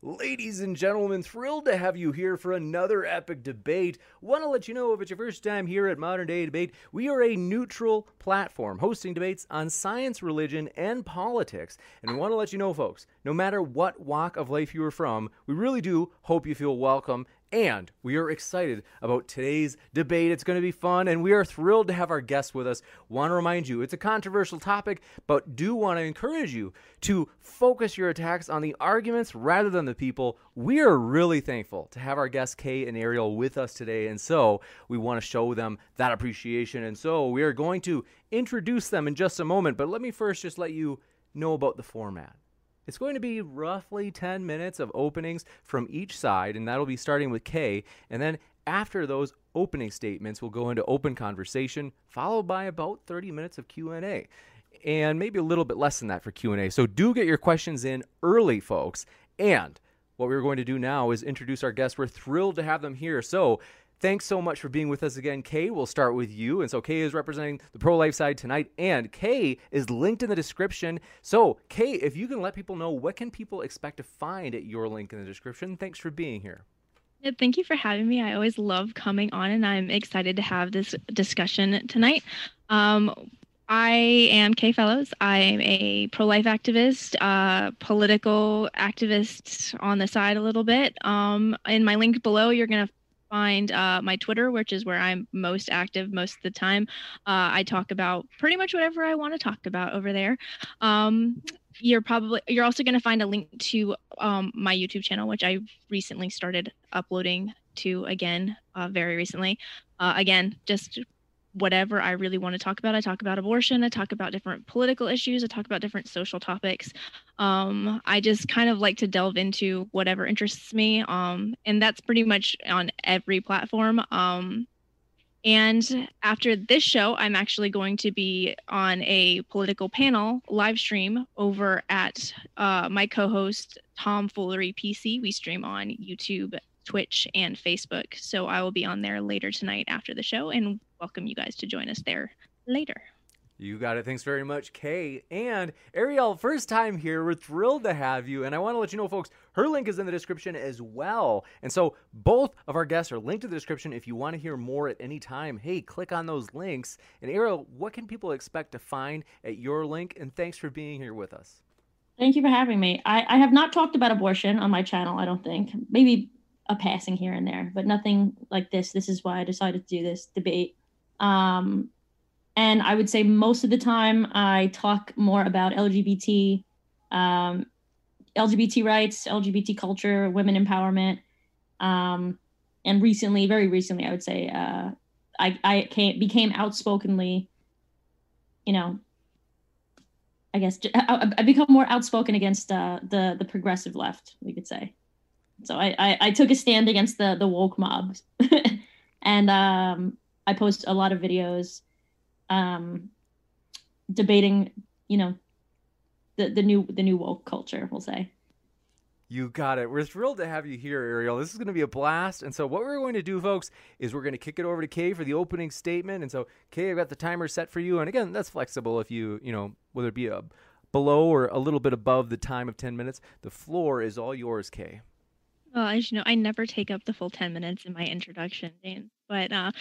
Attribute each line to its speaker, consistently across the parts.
Speaker 1: Ladies and gentlemen, thrilled to have you here for another epic debate. Want to let you know if it's your first time here at Modern Day Debate, we are a neutral platform hosting debates on science, religion, and politics. And we want to let you know, folks, no matter what walk of life you are from, we really do hope you feel welcome and we are excited about today's debate. It's going to be fun, and we are thrilled to have our guests with us. Want to remind you, it's a controversial topic, but do want to encourage you to focus your attacks on the arguments rather than the people. We are really thankful to have our guests, Kay and Ariel, with us today, and so we want to show them that appreciation. And so we are going to introduce them in just a moment, but let me first just let you know about the format. It's going to be roughly 10 minutes of openings from each side, and that'll be starting with Kay. And then after those opening statements, we'll go into open conversation, followed by about 30 minutes of Q&A. And maybe a little bit less than that for Q&A. So do get your questions in early, folks. And what we're going to do now is introduce our guests. We're thrilled to have them here. So Thanks so much for being with us again, Kay. We'll start with you. And so Kay is representing the pro life side tonight, and Kay is linked in the description. So, Kay, if you can let people know what can people expect to find at your link in the description, thanks for being here.
Speaker 2: Thank you for having me. I always love coming on, and I'm excited to have this discussion tonight. Um, I am Kay Fellows. I'm a pro life activist, uh, political activist on the side a little bit. Um, in my link below, you're going to find uh, my Twitter, which is where I'm most active most of the time. Uh, I talk about pretty much whatever I want to talk about over there. Um, you're probably you're also going to find a link to um, my YouTube channel, which I recently started uploading to again uh, very recently. Uh, again, just whatever I really want to talk about. I talk about abortion, I talk about different political issues, I talk about different social topics. Um, I just kind of like to delve into whatever interests me. Um, and that's pretty much on every platform. Um, and after this show, I'm actually going to be on a political panel live stream over at uh, my co host, Tom Foolery PC. We stream on YouTube Twitch, and Facebook. So I will be on there later tonight after the show and welcome you guys to join us there later.
Speaker 1: You got it. Thanks very much, Kay. And Ariel, first time here. We're thrilled to have you. And I want to let you know, folks, her link is in the description as well. And so both of our guests are linked to the description. If you want to hear more at any time, hey, click on those links. And Ariel, what can people expect to find at your link? And thanks for being here with us.
Speaker 3: Thank you for having me. I, I have not talked about abortion on my channel, I don't think. Maybe a passing here and there, but nothing like this. This is why I decided to do this debate. Um, and I would say most of the time I talk more about LGBT, um, LGBT rights, LGBT culture, women empowerment. Um, and recently, very recently, I would say, uh, I, I came, became outspokenly, you know, I guess I, I become more outspoken against uh, the the progressive left, we could say. So I, I, I took a stand against the the woke mob, and um, I post a lot of videos, um, debating, you know, the the new the new woke culture. We'll say.
Speaker 1: You got it. We're thrilled to have you here, Ariel. This is going to be a blast. And so, what we're going to do, folks, is we're going to kick it over to Kay for the opening statement. And so, Kay, I've got the timer set for you. And again, that's flexible if you, you know, whether it be a below or a little bit above the time of 10 minutes. The floor is all yours, Kay.
Speaker 2: Well, as you know, I never take up the full 10 minutes in my introduction, Dan. But uh,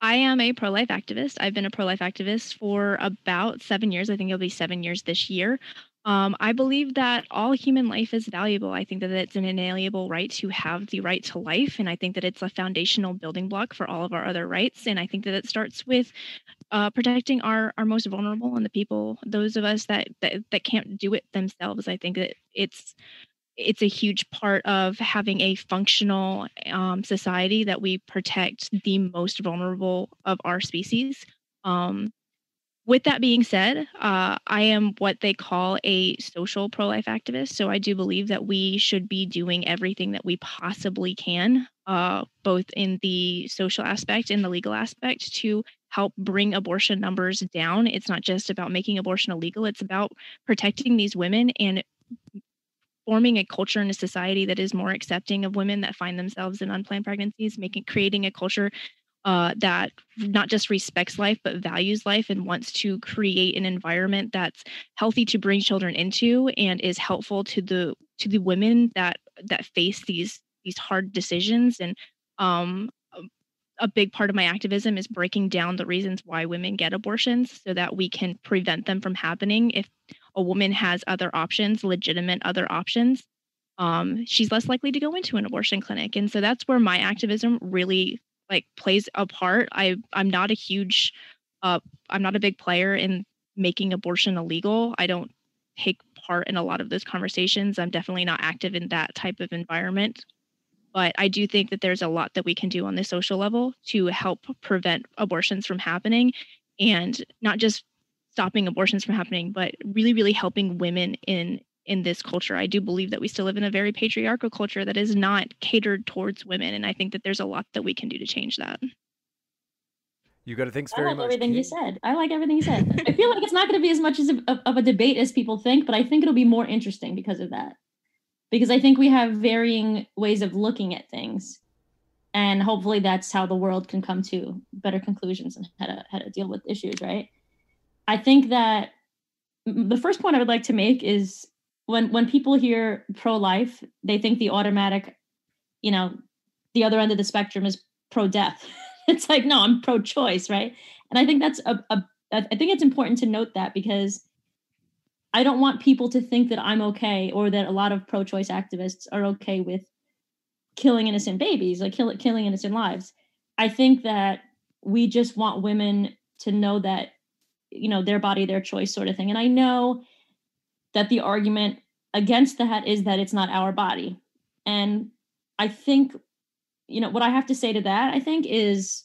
Speaker 2: I am a pro life activist. I've been a pro life activist for about seven years. I think it'll be seven years this year. Um, I believe that all human life is valuable. I think that it's an inalienable right to have the right to life. And I think that it's a foundational building block for all of our other rights. And I think that it starts with uh, protecting our, our most vulnerable and the people, those of us that, that, that can't do it themselves. I think that it's it's a huge part of having a functional um, society that we protect the most vulnerable of our species. Um, with that being said, uh, I am what they call a social pro life activist. So I do believe that we should be doing everything that we possibly can, uh, both in the social aspect and the legal aspect, to help bring abortion numbers down. It's not just about making abortion illegal, it's about protecting these women and forming a culture in a society that is more accepting of women that find themselves in unplanned pregnancies, making creating a culture uh, that not just respects life but values life and wants to create an environment that's healthy to bring children into and is helpful to the to the women that that face these these hard decisions. And um, a big part of my activism is breaking down the reasons why women get abortions so that we can prevent them from happening. If a woman has other options, legitimate other options, um, she's less likely to go into an abortion clinic. And so that's where my activism really like plays a part. I I'm not a huge uh I'm not a big player in making abortion illegal. I don't take part in a lot of those conversations. I'm definitely not active in that type of environment. But I do think that there's a lot that we can do on the social level to help prevent abortions from happening and not just stopping abortions from happening, but really, really helping women in in this culture. I do believe that we still live in a very patriarchal culture that is not catered towards women, and I think that there's a lot that we can do to change that.
Speaker 1: You got to thanks very
Speaker 3: I like
Speaker 1: much.
Speaker 3: everything you said. I like everything you said. I feel like it's not going to be as much as a, of a debate as people think, but I think it'll be more interesting because of that. Because I think we have varying ways of looking at things, and hopefully that's how the world can come to better conclusions and how to how to deal with issues, right? I think that the first point I would like to make is when when people hear pro life, they think the automatic, you know, the other end of the spectrum is pro death. it's like no, I'm pro choice, right? And I think that's a, a I think it's important to note that because I don't want people to think that I'm okay or that a lot of pro choice activists are okay with killing innocent babies, like kill, killing innocent lives. I think that we just want women to know that you know their body their choice sort of thing. And i know that the argument against that is that it's not our body. And i think you know what i have to say to that i think is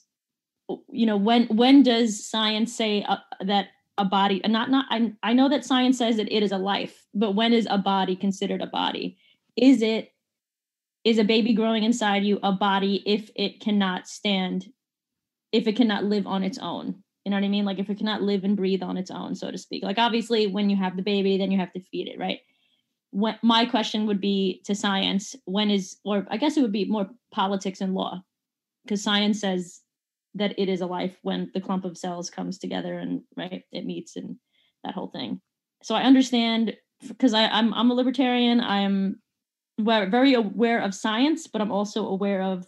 Speaker 3: you know when when does science say uh, that a body not not I, I know that science says that it is a life but when is a body considered a body? Is it is a baby growing inside you a body if it cannot stand if it cannot live on its own you know what I mean? Like if it cannot live and breathe on its own, so to speak. Like obviously, when you have the baby, then you have to feed it, right? When, my question would be to science: When is, or I guess it would be more politics and law, because science says that it is a life when the clump of cells comes together and right it meets and that whole thing. So I understand because I'm I'm a libertarian. I'm very aware of science, but I'm also aware of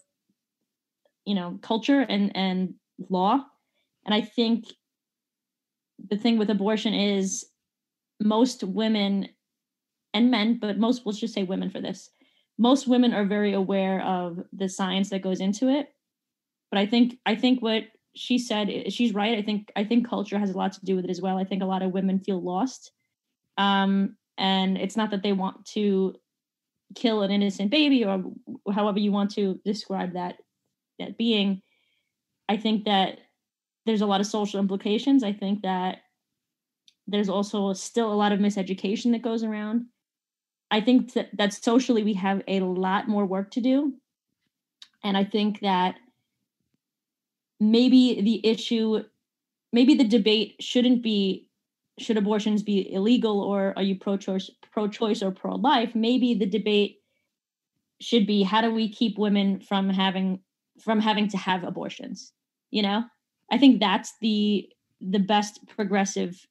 Speaker 3: you know culture and and law and I think the thing with abortion is most women and men, but most, let's just say women for this, most women are very aware of the science that goes into it. But I think, I think what she said, she's right. I think, I think culture has a lot to do with it as well. I think a lot of women feel lost. Um, and it's not that they want to kill an innocent baby or however you want to describe that that being i think that there's a lot of social implications. I think that there's also still a lot of miseducation that goes around. I think that, that socially we have a lot more work to do. And I think that maybe the issue, maybe the debate shouldn't be should abortions be illegal or are you pro-choice pro-choice or pro-life maybe the debate should be how do we keep women from having from having to have abortions you know I think that's the the best progressive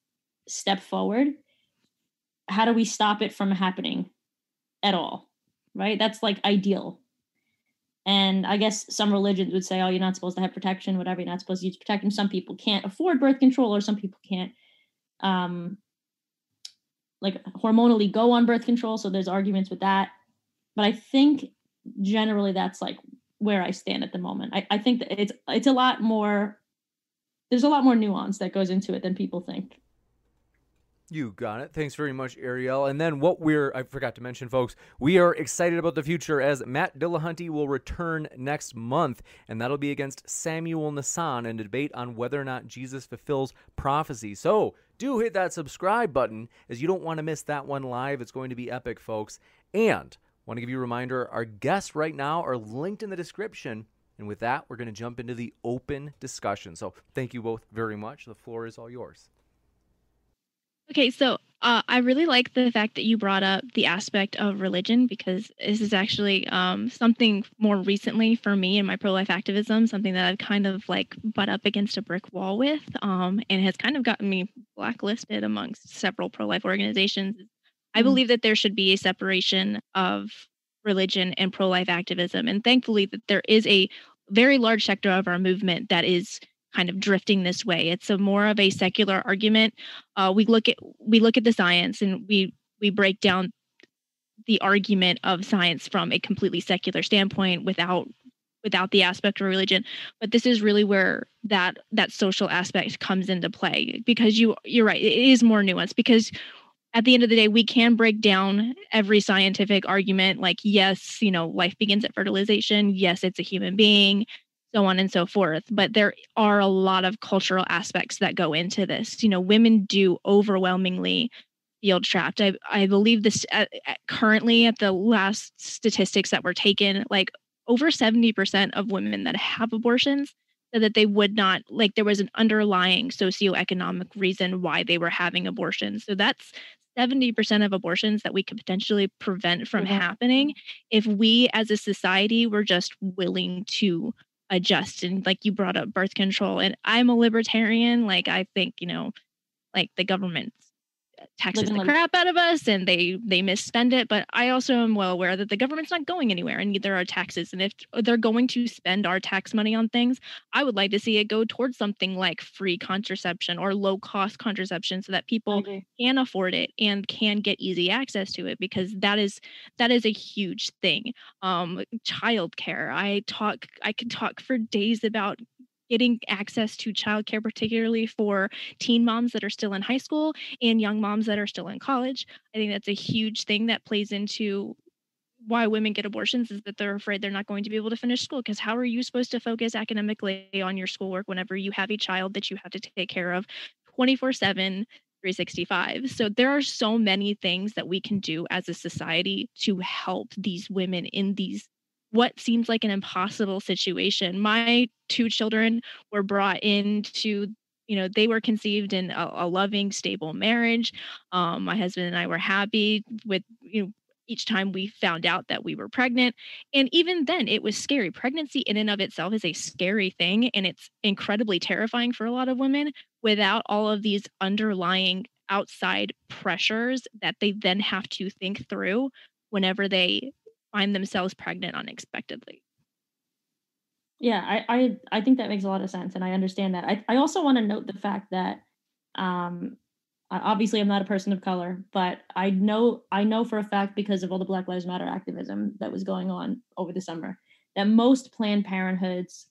Speaker 3: step forward. How do we stop it from happening at all? Right? That's like ideal. And I guess some religions would say, oh, you're not supposed to have protection, whatever, you're not supposed to use protection. Some people can't afford birth control, or some people can't um like hormonally go on birth control. So there's arguments with that. But I think generally that's like where I stand at the moment. I, I think that it's it's a lot more there's a lot more nuance that goes into it than people think.
Speaker 1: You got it. Thanks very much, Ariel. And then what we're, I forgot to mention, folks, we are excited about the future as Matt Dillahunty will return next month, and that'll be against Samuel Nassan in a debate on whether or not Jesus fulfills prophecy. So do hit that subscribe button as you don't want to miss that one live. It's going to be epic, folks. And want to give you a reminder our guests right now are linked in the description. And with that, we're going to jump into the open discussion. So thank you both very much. The floor is all yours.
Speaker 2: Okay, so uh, I really like the fact that you brought up the aspect of religion because this is actually um, something more recently for me in my pro life activism, something that I've kind of like butt up against a brick wall with, um, and has kind of gotten me blacklisted amongst several pro life organizations. Mm. I believe that there should be a separation of religion and pro life activism, and thankfully that there is a very large sector of our movement that is kind of drifting this way. It's a more of a secular argument. Uh, we look at we look at the science and we we break down the argument of science from a completely secular standpoint without without the aspect of religion but this is really where that that social aspect comes into play because you you're right it is more nuanced because at the end of the day we can break down every scientific argument like yes you know life begins at fertilization yes it's a human being so on and so forth. But there are a lot of cultural aspects that go into this. You know, women do overwhelmingly feel trapped. I, I believe this at, at currently at the last statistics that were taken, like over 70% of women that have abortions said that they would not, like, there was an underlying socioeconomic reason why they were having abortions. So that's 70% of abortions that we could potentially prevent from mm-hmm. happening if we as a society were just willing to adjust and like you brought up birth control and i'm a libertarian like i think you know like the government taxes the crap out of us and they they misspend it but i also am well aware that the government's not going anywhere and neither are taxes and if they're going to spend our tax money on things i would like to see it go towards something like free contraception or low cost contraception so that people can afford it and can get easy access to it because that is that is a huge thing. Um childcare i talk i could talk for days about getting access to childcare, particularly for teen moms that are still in high school and young moms that are still in college. I think that's a huge thing that plays into why women get abortions is that they're afraid they're not going to be able to finish school because how are you supposed to focus academically on your schoolwork whenever you have a child that you have to take care of 24 7 365 so there are so many things that we can do as a society to help these women in these what seems like an impossible situation. My two children were brought into you know they were conceived in a, a loving stable marriage. Um, my husband and i were happy with you know each time we found out that we were pregnant. And even then it was scary. Pregnancy in and of itself is a scary thing and it's incredibly terrifying for a lot of women without all of these underlying outside pressures that they then have to think through whenever they find themselves pregnant unexpectedly.
Speaker 3: Yeah, I, I I think that makes a lot of sense, and I understand that. I I also want to note the fact that, um, obviously I'm not a person of color, but I know I know for a fact because of all the Black Lives Matter activism that was going on over the summer that most Planned Parenthoods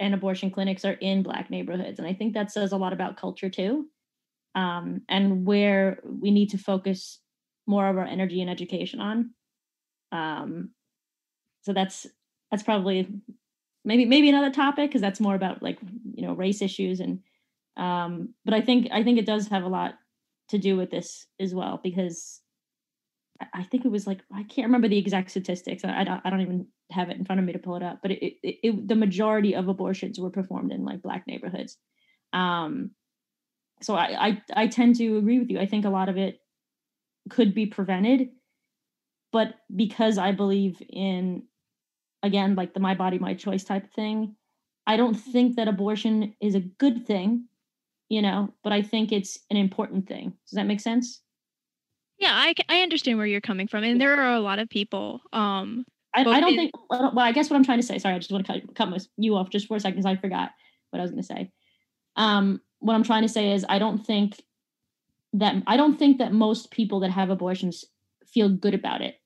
Speaker 3: and abortion clinics are in Black neighborhoods, and I think that says a lot about culture too, um, and where we need to focus more of our energy and education on um, so that's that's probably maybe maybe another topic because that's more about like you know race issues and um, but I think I think it does have a lot to do with this as well because I think it was like I can't remember the exact statistics. I, I, don't, I don't even have it in front of me to pull it up, but it, it, it, the majority of abortions were performed in like black neighborhoods. Um, so I, I I tend to agree with you. I think a lot of it could be prevented but because i believe in again like the my body my choice type of thing i don't think that abortion is a good thing you know but i think it's an important thing. Does that make sense?
Speaker 2: Yeah i, I understand where you're coming from and there are a lot of people um
Speaker 3: I, I don't in- think well i guess what i'm trying to say sorry i just want to cut, cut you off just for a second because i forgot what i was going to say. Um what i'm trying to say is i don't think that I don't think that most people that have abortions feel good about it,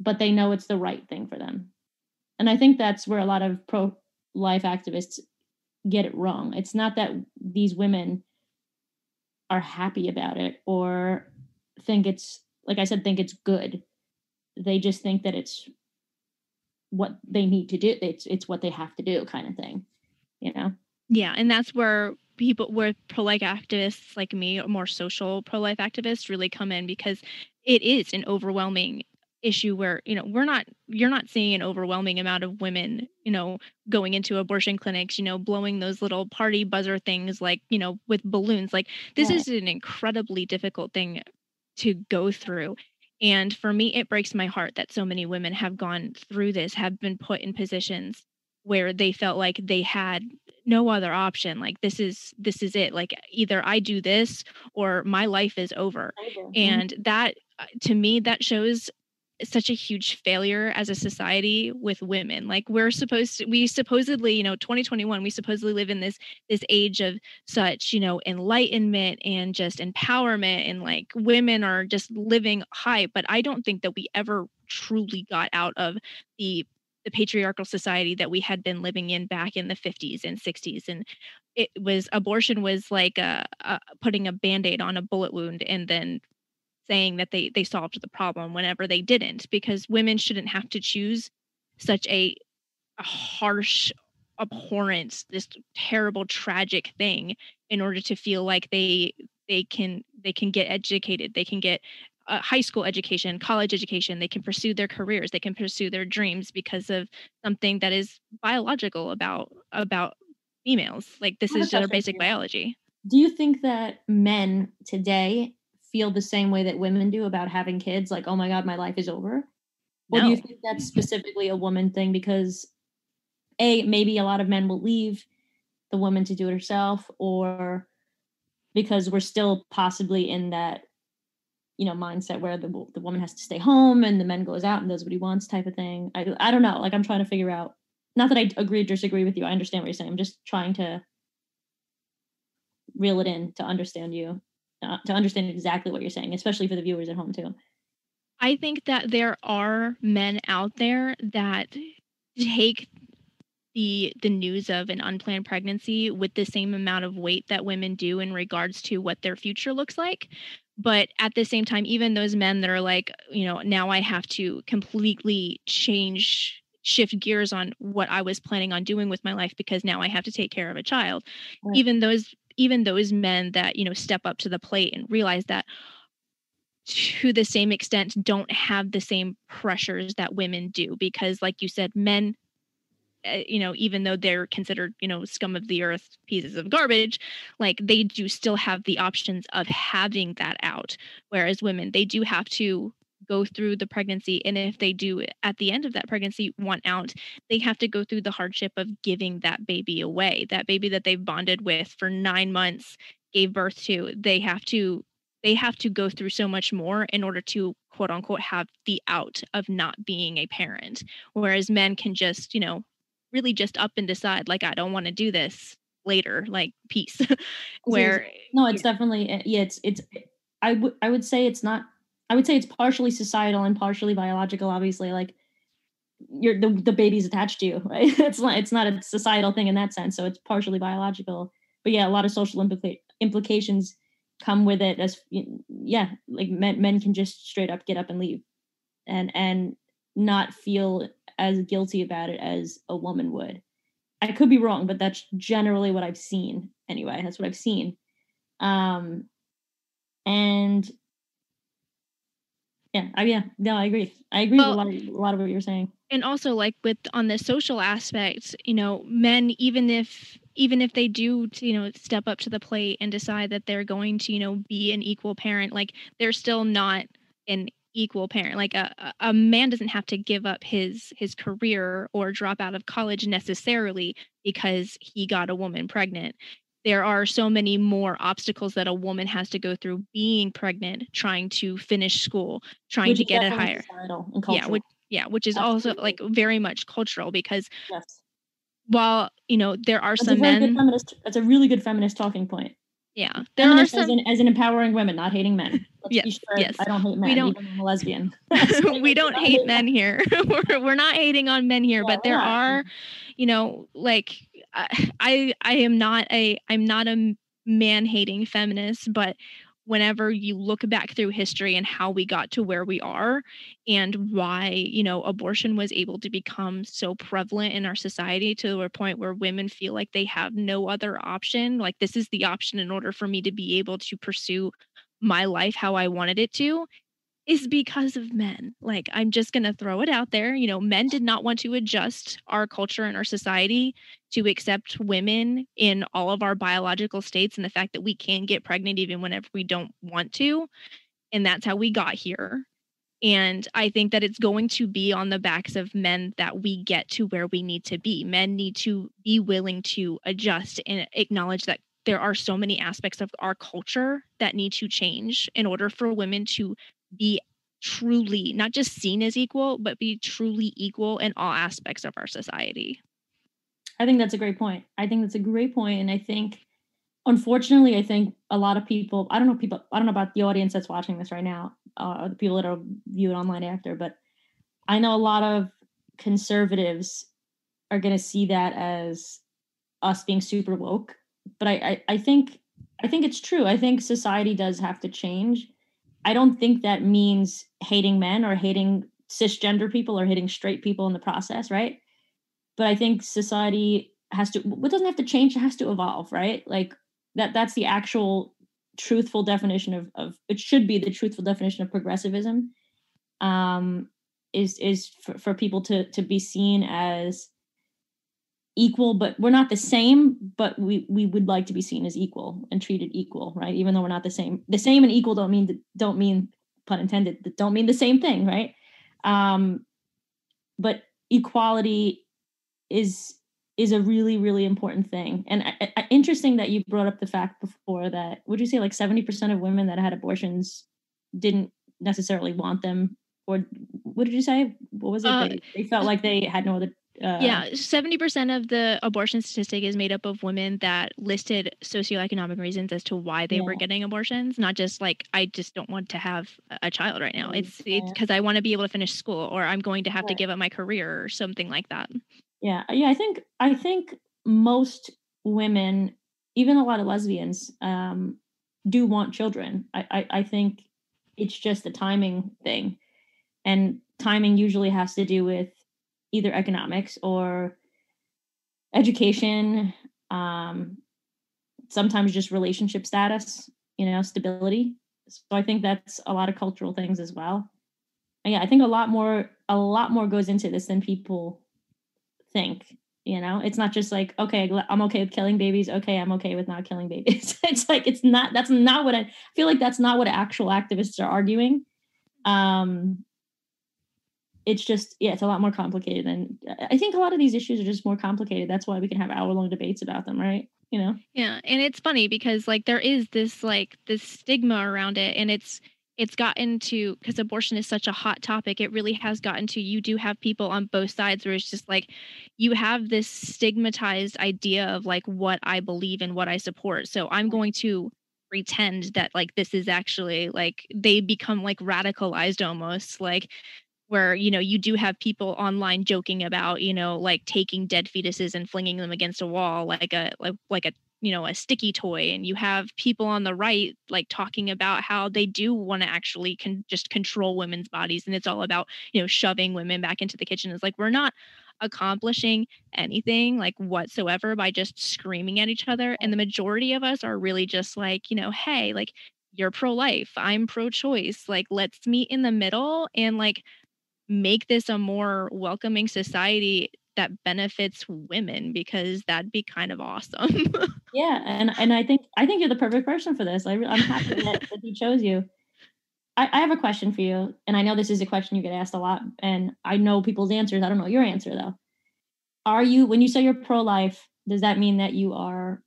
Speaker 3: but they know it's the right thing for them. And I think that's where a lot of pro life activists get it wrong. It's not that these women are happy about it or think it's like I said think it's good. They just think that it's what they need to do. It's it's what they have to do kind of thing. You know?
Speaker 2: Yeah, and that's where people where pro-life activists like me or more social pro-life activists really come in because it is an overwhelming issue where you know we're not you're not seeing an overwhelming amount of women you know going into abortion clinics you know blowing those little party buzzer things like you know with balloons. Like this is an incredibly difficult thing to go through. And for me it breaks my heart that so many women have gone through this have been put in positions where they felt like they had no other option. Like this is this is it. Like either i do this or my life is over. Mm-hmm. and that uh, to me that shows such a huge failure as a society with women. Like we're supposed to we supposedly you know 2021 we supposedly live in this this age of such you know enlightenment and just empowerment and like women are just living high. But i don't think that we ever truly got out of the the patriarchal society that we had been living in back in the 50s and 60s and it was abortion was like a, a putting a band-aid on a bullet wound and then saying that they they solved the problem whenever they didn't because women shouldn't have to choose such a, a harsh abhorrence this terrible tragic thing in order to feel like they they can they can get educated they can get a high school education college education they can pursue their careers they can pursue their dreams because of something that is biological about about females. Like this is their basic biology.
Speaker 3: Do you think that men today feel the same way that women do about having kids like oh my god my life is over. Or do you think that's specifically a woman thing? Because a maybe a lot of men will leave the woman to do it herself or because we're still possibly in that you know mindset where the, the woman has to stay home and the man goes out and does what he wants type of thing. I, I don't know. Like i'm trying to figure out not that i agree or disagree with you i understand what you're saying. I'm just trying to reel it in to understand you uh, to understand exactly what you're saying, especially for the viewers at home too.
Speaker 2: I think that there are men out there that take the the news of an unplanned pregnancy with the same amount of weight that women do in regards to what their future looks like but at the same time even those men that are like you know now i have to completely change shift gears on what i was planning on doing with my life because now i have to take care of a child right. even those even those men that you know step up to the plate and realize that to the same extent don't have the same pressures that women do because like you said men uh, you know even though they're considered you know scum of the earth pieces of garbage like they do still have the options of having that out whereas women they do have to go through the pregnancy and if they do at the end of that pregnancy want out they have to go through the hardship of giving that baby away. That baby that they've bonded with for 9 months gave birth to they have to they have to go through so much more in order to quote unquote have the out of not being a parent. Whereas men can just you know really just up and decide like i don't want to do this later like peace. Where
Speaker 3: no it's definitely eh, yeah it's it's i would i would say it's not I would say it's partially societal and partially biological. Obviously, like you're the the baby's attached to you, right? it's not it's not a societal thing in that sense. So it's partially biological. But yeah, a lot of social implica- implications come with it. As yeah, like men men can just straight up get up and leave, and and not feel as guilty about it as a woman would. I could be wrong, but that's generally what I've seen. Anyway, that's what I've seen. Um, and yeah I, yeah. No i agree. I agree well, with a lot, of, a lot of what you're saying.
Speaker 2: And also like with on the social aspect you know men even if even if they do you know step up to the plate and decide that they're going to you know be an equal parent like they're still not an equal parent. Like a, a man doesn't have to give up his his career or drop out of college necessarily because he got a woman pregnant there are so many more obstacles that a woman has to go through being pregnant, trying to finish school, trying which to get it higher. Yeah, which, yeah, which is Absolutely. also like very much cultural because yes. while you know there are
Speaker 3: that's
Speaker 2: some men.
Speaker 3: Feminist, that's a really good feminist talking point.
Speaker 2: Yeah, there are some...
Speaker 3: as, in, as in empowering women, not hating men.
Speaker 2: Let's yes, sure yes.
Speaker 3: I don't hate men. We don't. I'm a lesbian.
Speaker 2: we don't hate men here. we're we're not hating on men here, yeah, but there are, you know, like I I am not a I'm not a man hating feminist, but whenever you look back through history and how we got to where we are and why you know abortion was able to become so prevalent in our society to a point where women feel like they have no other option like this is the option in order for me to be able to pursue my life how i wanted it to is because of men. Like, I'm just going to throw it out there. You know, men did not want to adjust our culture and our society to accept women in all of our biological states and the fact that we can get pregnant even whenever we don't want to. And that's how we got here. And I think that it's going to be on the backs of men that we get to where we need to be. Men need to be willing to adjust and acknowledge that there are so many aspects of our culture that need to change in order for women to be truly not just seen as equal, but be truly equal in all aspects of our society.
Speaker 3: I think that's a great point. I think that's a great point, and I think, unfortunately, I think a lot of people. I don't know people. I don't know about the audience that's watching this right now, uh, or the people that are viewing online after, but I know a lot of conservatives are going to see that as us being super woke. But I, I, I think, I think it's true. I think society does have to change I don't think that means hating men or hating cisgender people or hating straight people in the process, right? But I think society has to what doesn't have to change, it has to evolve, right? Like that that's the actual truthful definition of of it should be the truthful definition of progressivism. Um is is for, for people to to be seen as equal but we're not the same but we we would like to be seen as equal and treated equal right? Even though we're not the same the same and equal don't mean don't mean pun intended don't mean the same thing right? Um but equality is is a really really important thing. And I, I, interesting that you brought up the fact before that would you say like 70% of women that had abortions didn't necessarily want them? Or what did you say? What was it? Uh, they, they felt like they had no other
Speaker 2: uh, yeah, 70% of the abortion statistic is made up of women that listed socioeconomic reasons as to why they yeah. were getting abortions, not just like, I just don't want to have a child right now. It's it's because I want to be able to finish school or I'm going to have right. to give up my career or something like that.
Speaker 3: Yeah. Yeah. I think, I think most women, even a lot of lesbians, um, do want children. I, I, I think it's just a timing thing. And timing usually has to do with either economics or education um, sometimes just relationship status you know stability. So i think that's a lot of cultural things as well. And yeah i think a lot more a lot more goes into this than people think you know? It's not just like okay i'm okay with killing babies. Okay i'm okay with not killing babies. It's like it's not that's not what i feel like that's not what actual activists are arguing. Um it's just yeah it's a lot more complicated and i think a lot of these issues are just more complicated. That's why we can have hour long debates about them right? You know?
Speaker 2: Yeah and it's funny because like there is this like this stigma around it and it's it's gotten to because abortion is such a hot topic it really has gotten to you do have people on both sides where it's just like you have this stigmatized idea of like what i believe and what i support. So i'm going to pretend that like this is actually like they become like radicalized almost like where you know you do have people online joking about you know like taking dead fetuses and flinging them against a wall like a like, like a you know a sticky toy and you have people on the right like talking about how they do want to actually can just control women's bodies and it's all about you know shoving women back into the kitchen. It's like we're not accomplishing anything like whatsoever by just screaming at each other and the majority of us are really just like you know hey like you're pro life i'm pro choice like let's meet in the middle and like make this a more welcoming society that benefits women because that'd be kind of awesome.
Speaker 3: yeah, and and I think I think you're the perfect person for this. I, I'm happy that, that he chose you. I, I have a question for you, and I know this is a question you get asked a lot, and I know people's answers. I don't know your answer though. Are you when you say you're pro-life? Does that mean that you are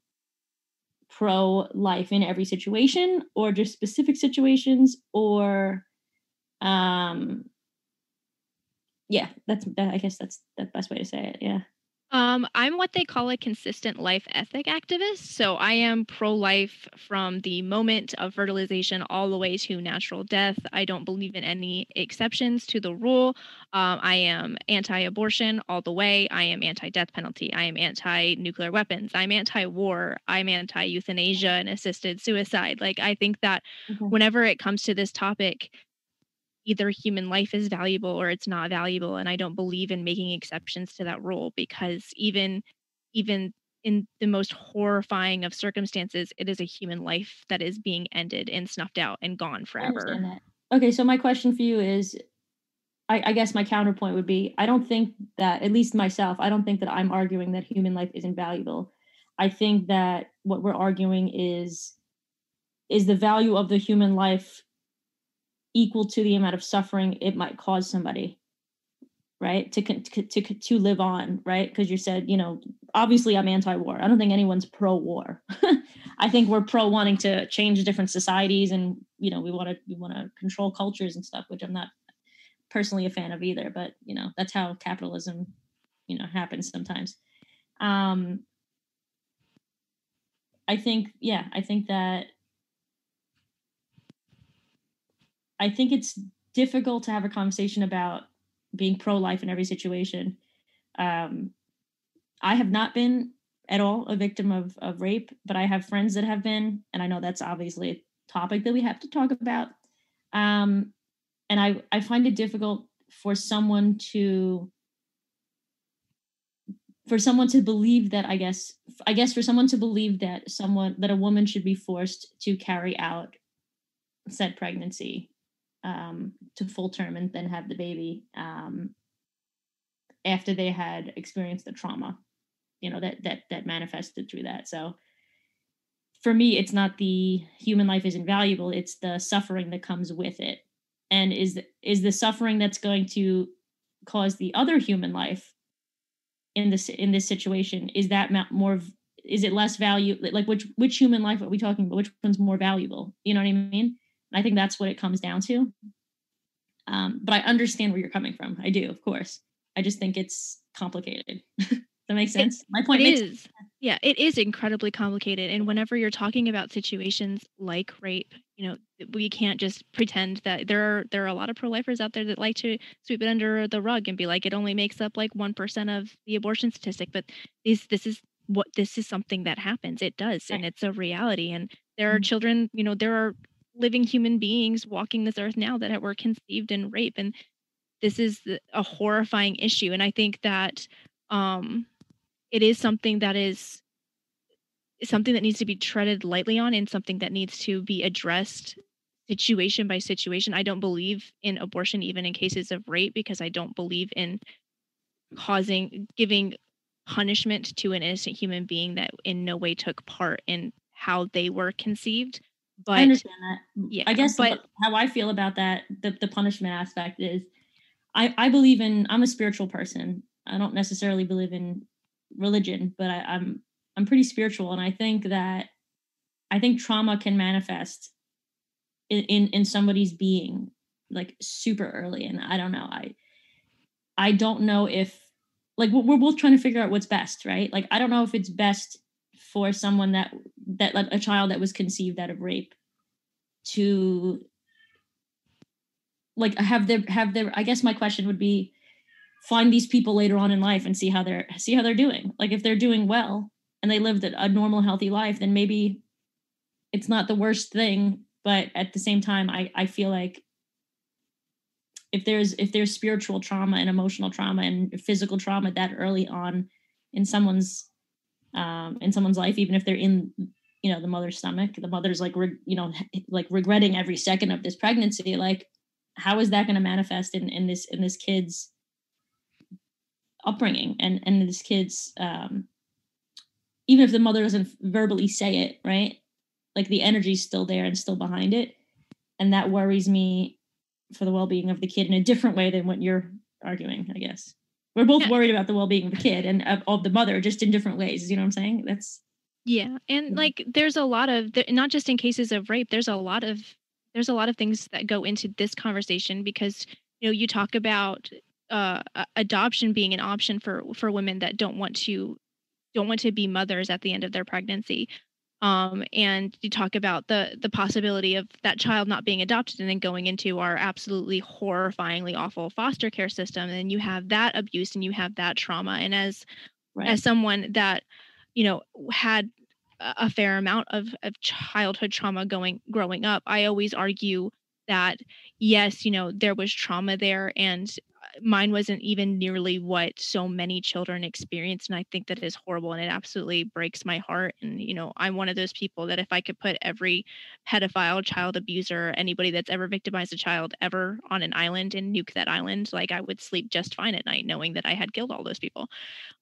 Speaker 3: pro-life in every situation, or just specific situations, or um yeah, that's that, I guess that's the best way to say it. Yeah.
Speaker 2: Um, I'm what they call a consistent life ethic activist. So I am pro life from the moment of fertilization all the way to natural death. I don't believe in any exceptions to the rule. Um, I am anti abortion all the way. I am anti death penalty. I am anti nuclear weapons. I'm anti war. I'm anti euthanasia and assisted suicide. Like, I think that mm-hmm. whenever it comes to this topic, either human life is valuable or it's not valuable and i don't believe in making exceptions to that rule because even even in the most horrifying of circumstances it is a human life that is being ended and snuffed out and gone forever.
Speaker 3: okay so my question for you is I, I guess my counterpoint would be i don't think that at least myself i don't think that i'm arguing that human life isn't valuable. I think that what we're arguing is is the value of the human life equal to the amount of suffering it might cause somebody right? To to to, to live on right? Because you said you know obviously i'm anti-war. I don't think anyone's pro-war. I think we're pro wanting to change different societies and you know we want to we want to control cultures and stuff which i'm not personally a fan of either but you know that's how capitalism you know happens sometimes. Um i think yeah i think that I think it's difficult to have a conversation about being pro life in every situation. Um, I have not been at all a victim of, of rape, but I have friends that have been, and I know that's obviously a topic that we have to talk about. Um, and I, I find it difficult for someone to for someone to believe that i guess i guess for someone to believe that someone that a woman should be forced to carry out said pregnancy um, to full term and then have the baby um, after they had experienced the trauma, you know, that that that manifested through that. So for me, it's not the human life is invaluable; it's the suffering that comes with it. And is is the suffering that's going to cause the other human life in this in this situation is that more is it less value like which which human life are we talking about which one's more valuable you know what i mean I think that's what it comes down to. Um, but I understand where you're coming from. I do, of course. I just think it's complicated. that makes sense. It, My point
Speaker 2: is, sense. yeah, it is incredibly complicated. And whenever you're talking about situations like rape, you know, we can't just pretend that there are there are a lot of pro-lifers out there that like to sweep it under the rug and be like it only makes up like one percent of the abortion statistic. But this this is what this is something that happens. It does, right. and it's a reality. And there are mm-hmm. children, you know, there are living human beings walking this earth now that were conceived in rape and this is a horrifying issue and i think that um it is something that is something that needs to be treaded lightly on and something that needs to be addressed situation by situation. I don't believe in abortion even in cases of rape because i don't believe in causing giving punishment to an innocent human being that in no way took part in how they were conceived
Speaker 3: but I understand that. Yeah, I guess but how I feel about that, the, the punishment aspect is I, I believe in I'm a spiritual person. I don't necessarily believe in religion, but I, I'm I'm pretty spiritual and I think that I think trauma can manifest in, in, in somebody's being like super early. And I don't know. I I don't know if like we're both trying to figure out what's best, right? Like I don't know if it's best for someone that that like a child that was conceived out of rape to like have their have their i guess my question would be find these people later on in life and see how they're see how they're doing. Like if they're doing well and they lived a normal healthy life then maybe it's not the worst thing but at the same time i i feel like if there's if there's spiritual trauma and emotional trauma and physical trauma that early on in someone's um, in someone's life, even if they're in, you know, the mother's stomach, the mother's like, re- you know, like regretting every second of this pregnancy. Like, how is that going to manifest in, in this, in this kid's upbringing and, and this kid's, um, even if the mother doesn't verbally say it, right? Like the energy's still there and still behind it. And that worries me for the well-being of the kid in a different way than what you're arguing, I guess. We're both yeah. worried about the well-being of the kid and of, of, the mother, just in different ways. You know what I'm saying? That's
Speaker 2: yeah, and like there's a lot of not just in cases of rape. There's a lot of there's a lot of things that go into this conversation because you know you talk about uh, adoption being an option for for women that don't want to don't want to be mothers at the end of their pregnancy um, and you talk about the the possibility of that child not being adopted and then going into our absolutely horrifyingly awful foster care system and you have that abuse and you have that trauma and as right. as someone that you know had a fair amount of, of childhood trauma going growing up i always argue that yes you know there was trauma there and mine wasn't even nearly what so many children experience and i think that is horrible and it absolutely breaks my heart and you know i'm one of those people that if i could put every pedophile child abuser anybody that's ever victimized a child ever on an island and nuke that island like i would sleep just fine at night knowing that i had killed all those people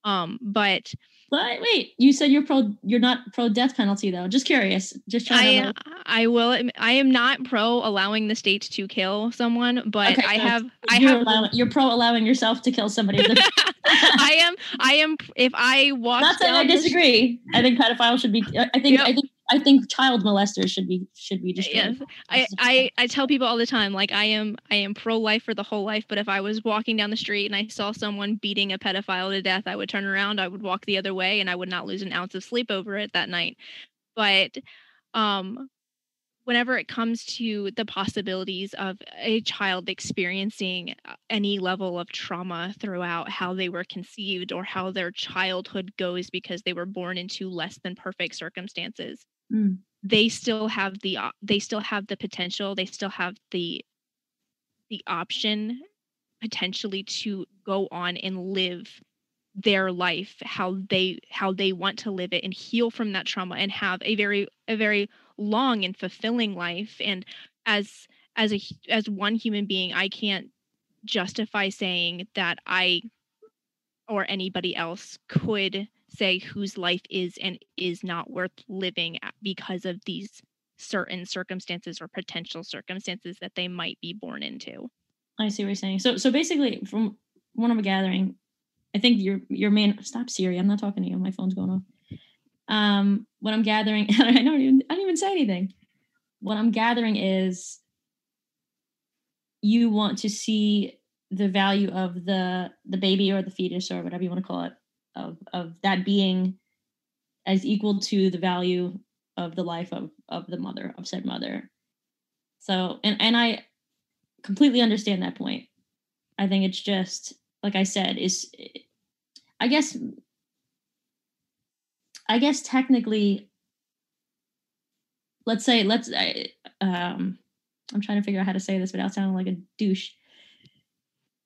Speaker 2: um but
Speaker 3: but wait, you said you're pro. You're not pro death penalty though. Just curious. Just trying.
Speaker 2: I I will. I am not pro allowing the state to kill someone, but okay, I so have. I
Speaker 3: have. Allowing, you're pro allowing yourself to kill somebody.
Speaker 2: I am. I am. If I walk.
Speaker 3: Not saying I disagree. I think pedophiles should be. I think. Yep. I think I think child molesters should be should be destroyed.
Speaker 2: Yes, I, I I tell people all the time like I am I am pro life for the whole life, but if I was walking down the street and I saw someone beating a pedophile to death, I would turn around, I would walk the other way, and I would not lose an ounce of sleep over it that night. But um, whenever it comes to the possibilities of a child experiencing uh, any level of trauma throughout how they were conceived or how their childhood goes because they were born into less than perfect circumstances mm. they still have the they still have the potential they still have the the option potentially to go on and live their life how they how they want to live it and heal from that trauma and have a very a very long and fulfilling life and as as a as one human being i can't justify saying that i or anybody else could say whose life is and is not worth living because of these certain circumstances or potential circumstances that they might be born into.
Speaker 3: I see what you're saying. So so basically from what I'm gathering, I think your your main stop Siri, I'm not talking to you. My phone's going off. Um what I'm gathering, I don't even I don't even say anything. What I'm gathering is you want to see the value of the the baby or the fetus or whatever you want to call it of of that being as equal to the value of the life of of the mother of said mother. So and and i completely understand that point. I think it's just like i said is i guess i guess technically let's say let's I, um i'm trying to figure out how to say this without sounding like a douche.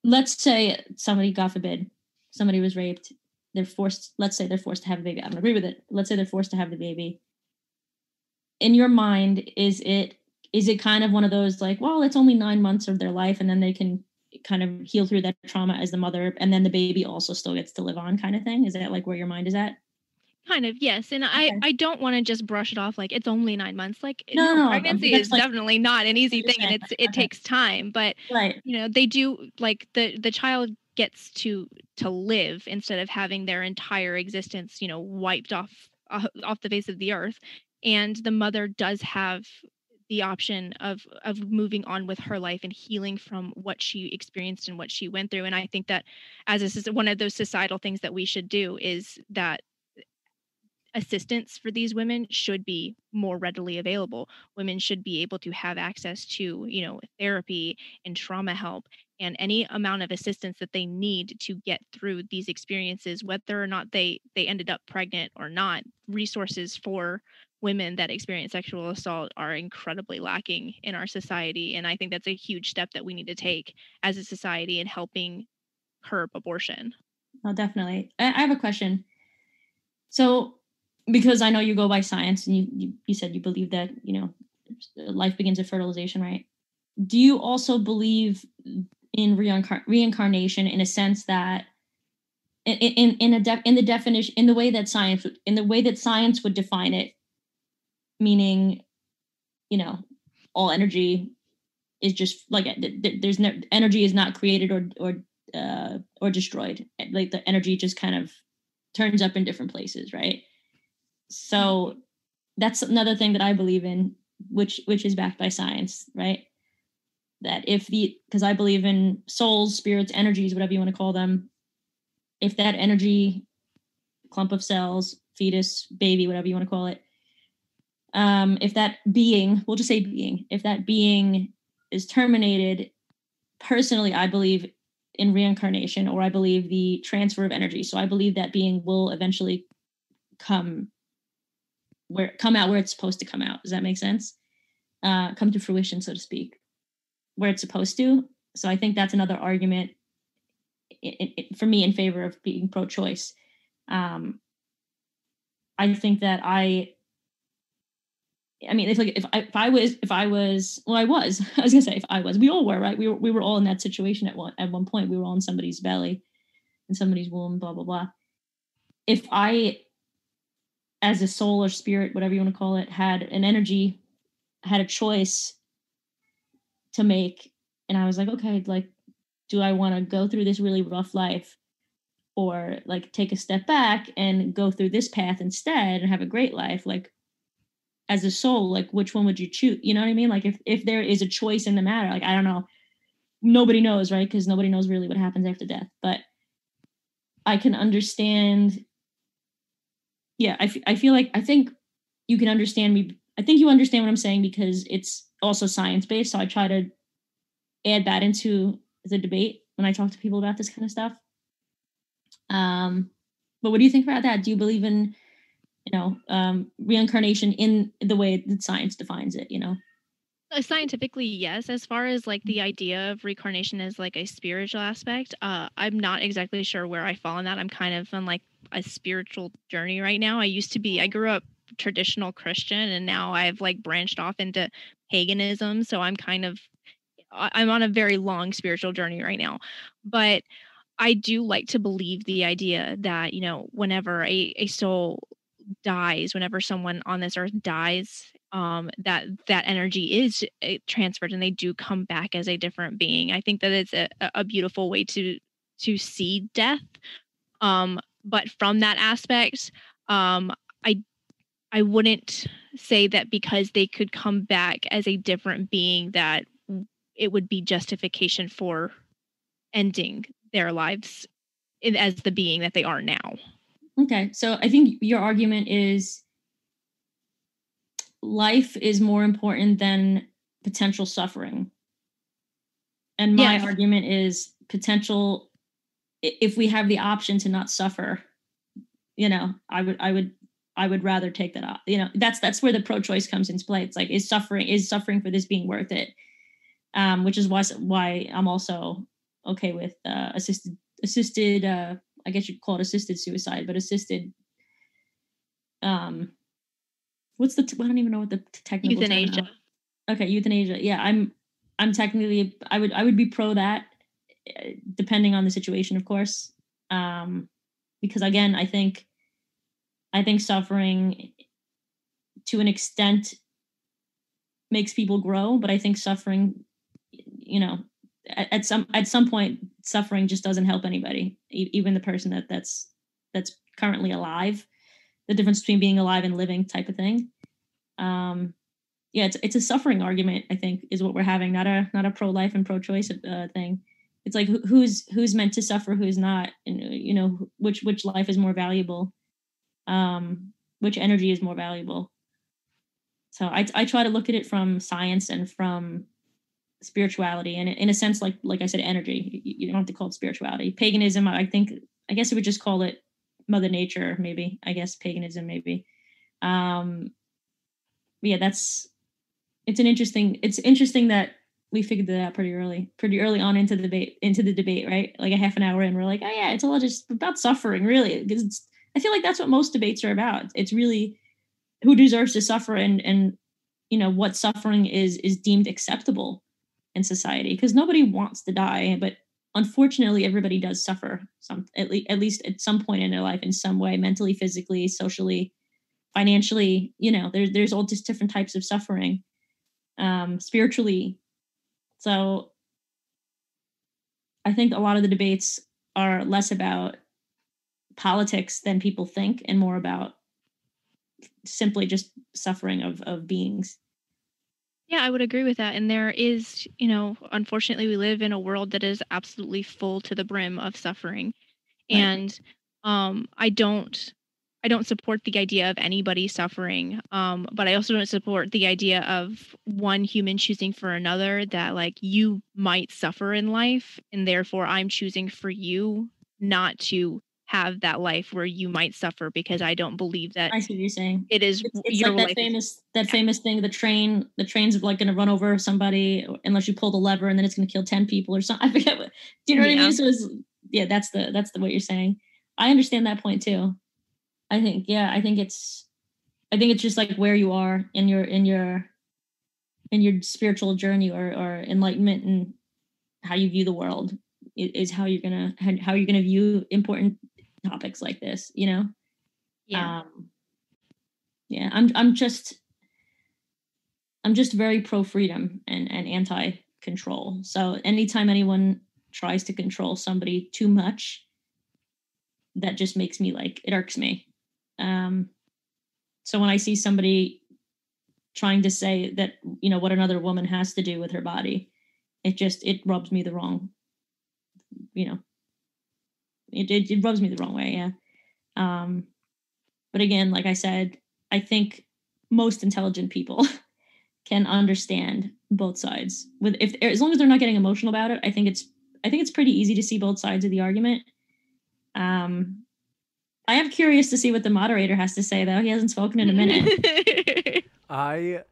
Speaker 3: Let's say somebody god forbid somebody was raped they're forced let's say they're forced to have a baby. I don't agree with it. Let's say they're forced to have the baby. In your mind is it is it kind of one of those like well it's only nine months of their life and then they can kind of heal through that trauma as the mother and then the baby also still gets to live on kind of thing? Is that like where your mind is at?
Speaker 2: Kind of yes. And okay. i i don't want to just brush it off like it's only nine months. Like no, no pregnancy is like, definitely not an easy thing and it's it okay. takes time. But right. you know they do like the the child gets to to live instead of having their entire existence you know wiped off off the face of the earth and the mother does have the option of of moving on with her life and healing from what she experienced and what she went through and i think that as this is one of those societal things that we should do is that assistance for these women should be more readily available. Women should be able to have access to you know therapy and trauma help and any amount of assistance that they need to get through these experiences whether or not they they ended up pregnant or not resources for women that experience sexual assault are incredibly lacking in our society and i think that's a huge step that we need to take as a society in helping curb abortion.
Speaker 3: Oh definitely. I have a question. So because i know you go by science and you, you, you said you believe that you know life begins at fertilization right? Do you also believe in reincar- reincarnation in a sense that in in in a de- in the definition in the way that science in the way that science would define it meaning you know all energy is just like there's no energy is not created or or uh, or destroyed. Like the energy just kind of turns up in different places right? So that's another thing that i believe in which which is backed by science right that if the because I believe in souls, spirits, energies, whatever you want to call them, if that energy, clump of cells, fetus, baby, whatever you want to call it, um, if that being, we'll just say being, if that being is terminated, personally, I believe in reincarnation or I believe the transfer of energy. So I believe that being will eventually come where come out where it's supposed to come out. Does that make sense? Uh, come to fruition, so to speak, where it's supposed to. So I think that's another argument for me in favor of being pro-choice. Um, I think that I I mean, if like if I, if I was if I was well, I was I was gonna say if I was we all were right we were we were all in that situation at one at one point we were all in somebody's belly, in somebody's womb blah blah blah. If I, as a soul or spirit, whatever you want to call it, had an energy, had a choice to make, and I was like, okay, like, do I want to go through this really rough life, or like take a step back and go through this path instead and have a great life, like as a soul like which one would you choose you know what i mean? Like if if there is a choice in the matter like i don't know. Nobody knows right? Because nobody knows really what happens after death but i can understand yeah I, f- I feel like i think you can understand me i think you understand what i'm saying because it's also science based so i try to add that into the debate when i talk to people about this kind of stuff. Um but what do you think about that? Do you believe in you know um, reincarnation in the way that science defines it you know?
Speaker 2: Uh, scientifically yes. As far as like the idea of reincarnation as like a spiritual aspect uh i'm not exactly sure where i fall in that. I'm kind of on like a spiritual journey right now. I used to be i grew up traditional christian and now i've like branched off into paganism so i'm kind of i'm on a very long spiritual journey right now. But i do like to believe the idea that you know whenever a, a soul dies whenever someone on this earth dies um, that that energy is eh, transferred and they do come back as a different being. I think that it's a, a beautiful way to to see death um, but from that aspect um, i i wouldn't say that because they could come back as a different being that it would be justification for ending their lives as the being that they are now
Speaker 3: Okay. So I think your argument is life is more important than potential suffering. And my yes. argument is potential if we have the option to not suffer, you know, I would I would I would rather take that off. You know, that's that's where the pro-choice comes into play. It's like is suffering is suffering for this being worth it? Um, which is why why I'm also okay with uh, assisted assisted uh, I guess you'd call it assisted suicide, but assisted. Um, what's the? T- I don't even know what the technical
Speaker 2: euthanasia.
Speaker 3: Okay, euthanasia. Yeah, I'm. I'm technically. I would. I would be pro that, eh, depending on the situation, of course. Um, because again, I think. I think suffering, to an extent, makes people grow, but I think suffering, you know, at, at some at some point suffering just doesn't help anybody even the person that that's that's currently alive. The difference between being alive and living type of thing. Um yeah it's it's a suffering argument i think is what we're having not a not a pro-life and pro-choice uh, thing. It's like who's who's meant to suffer who's not and you know which which life is more valuable um which energy is more valuable. So i i try to look at it from science and from spirituality and in a sense like like i said energy. You don't have to call it spirituality. Paganism i think i guess it would just call it mother nature maybe i guess paganism maybe. Um yeah that's it's an interesting it's interesting that we figured that out pretty early pretty early on into the debate into the debate right? Like a half an hour in we're like oh yeah it's all just about suffering really because i feel like that's what most debates are about. It's really who deserves to suffer and and you know what suffering is is deemed acceptable in society because nobody wants to die but unfortunately everybody does suffer some at, le- at least at some point in their life in some way mentally physically socially financially you know there's there's all just different types of suffering um spiritually. So i think a lot of the debates are less about politics than people think and more about simply just suffering of of beings
Speaker 2: Yeah, I would agree with that. And there is, you know, unfortunately, we live in a world that is absolutely full to the brim of suffering. Right. And um, I don't I don't support the idea of anybody suffering, um, but I also don't support the idea of one human choosing for another that like you might suffer in life, and therefore I'm choosing for you not to have that life where you might suffer because I don't believe that.
Speaker 3: I see what you're saying.
Speaker 2: It is.
Speaker 3: It's, it's like that famous that famous thing. The train, the train's like going to run over somebody unless you pull the lever, and then it's going to kill ten people or something. I forget. What, do you know what yeah. I mean? So it's, yeah, that's the that's the what you're saying. I understand that point too. I think, yeah, I think it's I think it's just like where you are in your in your in your spiritual journey or or enlightenment and how you view the world is how you're gonna how you're gonna view important topics like this you know?
Speaker 2: Yeah. Um,
Speaker 3: yeah i'm i'm just i'm just very pro freedom and and anti control so anytime anyone tries to control somebody too much that just makes me like it irks me. Um, so when I see somebody trying to say that you know what another woman has to do with her body, it just it rubs me the wrong. You know, it it, it rubs me the wrong way. Yeah. Um, but again, like I said, I think most intelligent people can understand both sides. With if as long as they're not getting emotional about it, I think it's I think it's pretty easy to see both sides of the argument. Um, I am curious to see what the moderator has to say, though. He hasn't spoken in a minute.
Speaker 1: I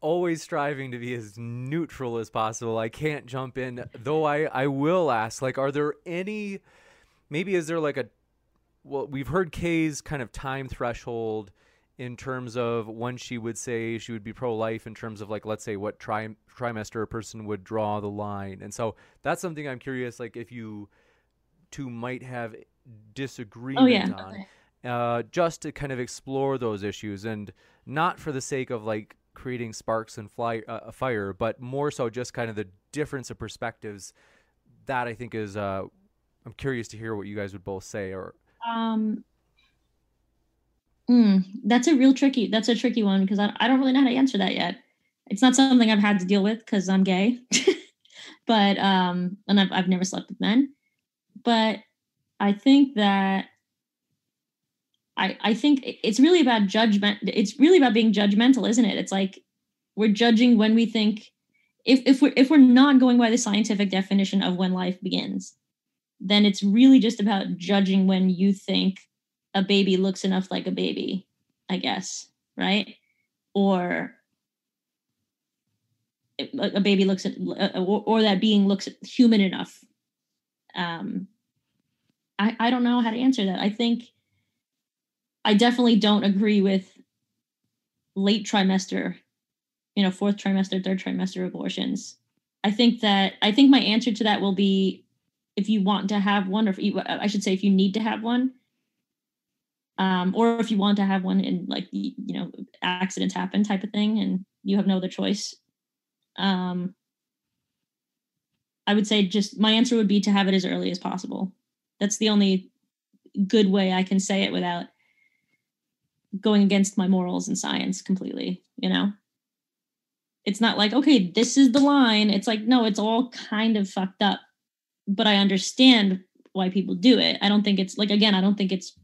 Speaker 1: always striving to be as neutral as possible. I can't jump in, though. I I will ask, like, are there any? Maybe is there like a? Well, we've heard Kay's kind of time threshold in terms of when she would say she would be pro-life in terms of like let's say what tri- trimester a person would draw the line and so that's something i'm curious like if you two might have disagreement oh, yeah. on. Uh, just to kind of explore those issues and not for the sake of like creating sparks and fly uh, a fire, but more so just kind of the difference of perspectives. That I think is. Uh, I'm curious to hear what you guys would both say. Or
Speaker 3: um, mm, that's a real tricky. That's a tricky one because I, I don't really know how to answer that yet. It's not something I've had to deal with because I'm gay, but um, and I've I've never slept with men. But I think that I I think it's really about judgment. It's really about being judgmental, isn't it? It's like we're judging when we think if if we're if we're not going by the scientific definition of when life begins, then it's really just about judging when you think a baby looks enough like a baby, I guess, right? Or a baby looks at or, or that being looks human enough um I, I don't know how to answer that. I think I definitely don't agree with late trimester, you know, fourth trimester, third trimester abortions. I think that I think my answer to that will be if you want to have one, or if you, I should say, if you need to have one, um, or if you want to have one and like you know accidents happen type of thing, and you have no other choice. Um, I would say just my answer would be to have it as early as possible. That's the only good way I can say it without going against my morals and science completely, you know? It's not like, okay, this is the line. It's like, no, it's all kind of fucked up. But I understand why people do it. I don't think it's like, again, I don't think it's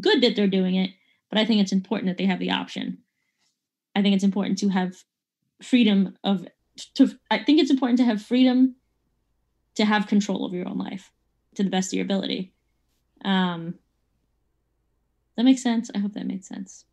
Speaker 3: good that they're doing it, but I think it's important that they have the option. I think it's important to have freedom of, to, I think it's important to have freedom to have control over your own life to the best of your ability. Um, that makes sense. I hope that made sense.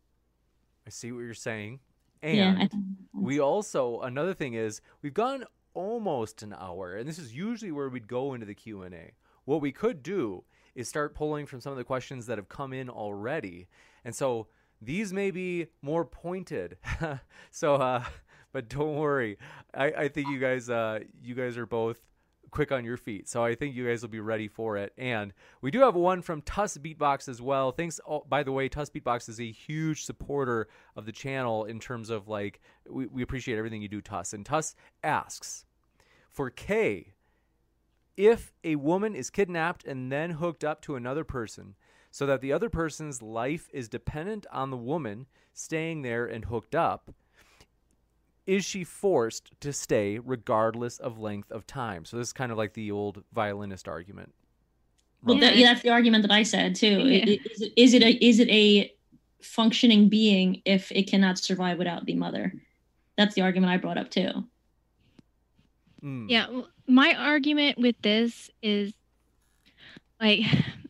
Speaker 1: I see what you're saying. And yeah, we also another thing is we've gone almost an hour, and this is usually where we'd go into the Q and A. What we could do is start pulling from some of the questions that have come in already, and so these may be more pointed. so, uh, but don't worry. I, I think you guys, uh, you guys are both quick on your feet. So I think you guys will be ready for it. And we do have one from Tuss Beatbox as well. Thanks. Oh, by the way, Tuss Beatbox is a huge supporter of the channel in terms of like, we, we appreciate everything you do, Tuss. And Tuss asks for K, if a woman is kidnapped and then hooked up to another person, so that the other person's life is dependent on the woman staying there and hooked up, is she forced to stay regardless of length of time? So this is kind of like the old violinist argument.
Speaker 3: Well, that, yeah, that's the argument that I said too.
Speaker 2: Yeah.
Speaker 3: Is, it, is it a is it a functioning being if it cannot survive without the mother? That's the argument I brought up too.
Speaker 1: Mm.
Speaker 2: Yeah, my argument with this is like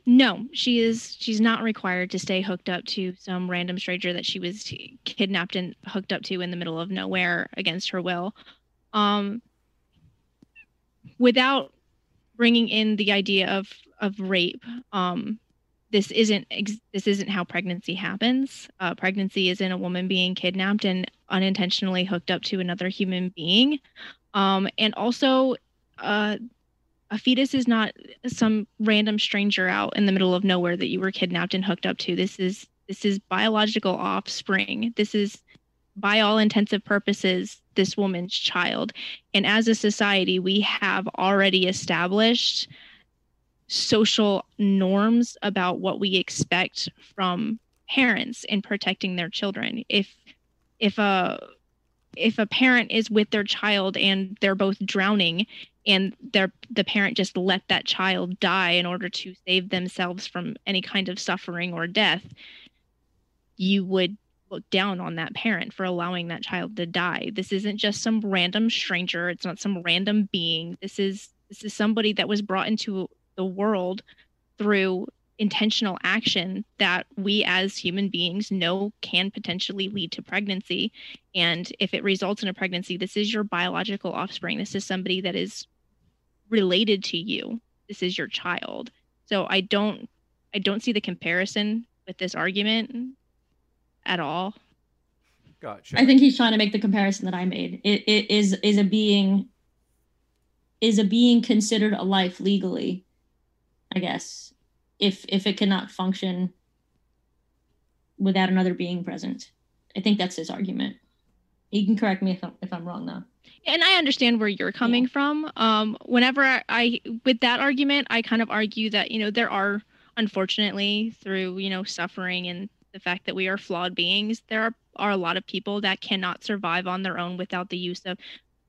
Speaker 2: no, she is she's not required to stay hooked up to some random stranger that she was kidnapped and hooked up to in the middle of nowhere against her will. Um without bringing in the idea of of rape um this isn't ex- this isn't how pregnancy happens uh, pregnancy isn't a woman being kidnapped and unintentionally hooked up to another human being um, and also uh, a fetus is not some random stranger out in the middle of nowhere that you were kidnapped and hooked up to. This is this is biological offspring. This is by all intensive purposes this woman's child. And as a society we have already established social norms about what we expect from parents in protecting their children. If if a if a parent is with their child and they're both drowning and their the parent just let that child die in order to save themselves from any kind of suffering or death you would look down on that parent for allowing that child to die. This isn't just some random stranger. It's not some random being. This is this is somebody that was brought into the world through intentional action that we as human beings know can potentially lead to pregnancy. And if it results in a pregnancy this is your biological offspring. This is somebody that is related to you this is your child so i don't i don't see the comparison with this argument at all
Speaker 1: Gotcha.
Speaker 3: I think he's trying to make the comparison that I made. It, it is is a being is a being considered a life legally, I guess, if if it cannot function without another being present. I think that's his argument. He can correct me if I'm, if I'm wrong though.
Speaker 2: And i understand where you're coming from. Um whenever I, I with that argument i kind of argue that you know there are unfortunately through you know suffering and the fact that we are flawed beings there are, are a lot of people that cannot survive on their own without the use of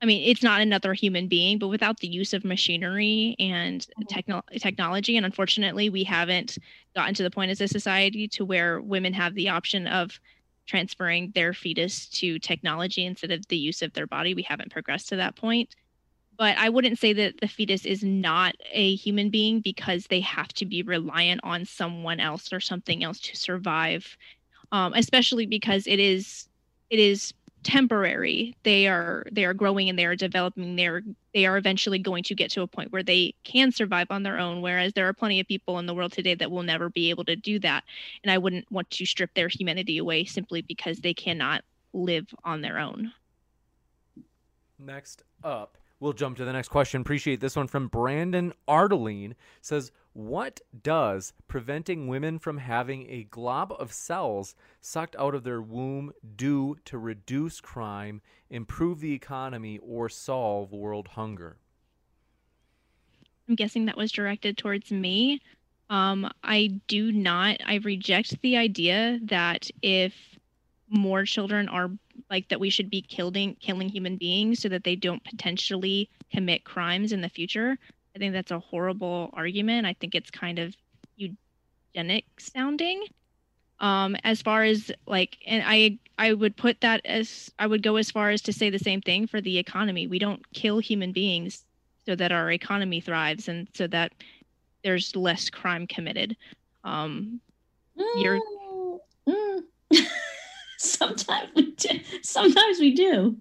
Speaker 2: i mean it's not another human being but without the use of machinery and
Speaker 3: Mhm.
Speaker 2: techno- technology. And unfortunately we haven't gotten to the point as a society to where women have the option of transferring their fetus to technology instead of the use of their body. We haven't progressed to that point. But I wouldn't say that the fetus is not a human being because they have to be reliant on someone else or something else to survive. Um, especially because it is it is temporary. They are they are growing and they are developing. They're they are eventually going to get to a point where they can survive on their own. Whereas there are plenty of people in the world today that will never be able to do that and I wouldn't want to strip their humanity away simply because they cannot live on their own.
Speaker 1: Next up, we'll jump to the next question. Appreciate this one from Brandon Ardeline. Says, "What does preventing women from having a glob of cells sucked out of their womb do to reduce crime, improve the economy, or solve world hunger?"
Speaker 2: I'm guessing that was directed towards me. Um, I do not, I reject the idea that if more children are like that we should be killing killing human beings so that they don't potentially commit crimes in the future. I think that's a horrible argument. I think it's kind of eugenic sounding. Um, as far as like, and I I would put that as I would go as far as to say the same thing for the economy. We don't kill human beings so that our economy thrives and so that there's less crime committed. Um, You're-
Speaker 3: Mm, mm. sometimes we do. Sometimes we do.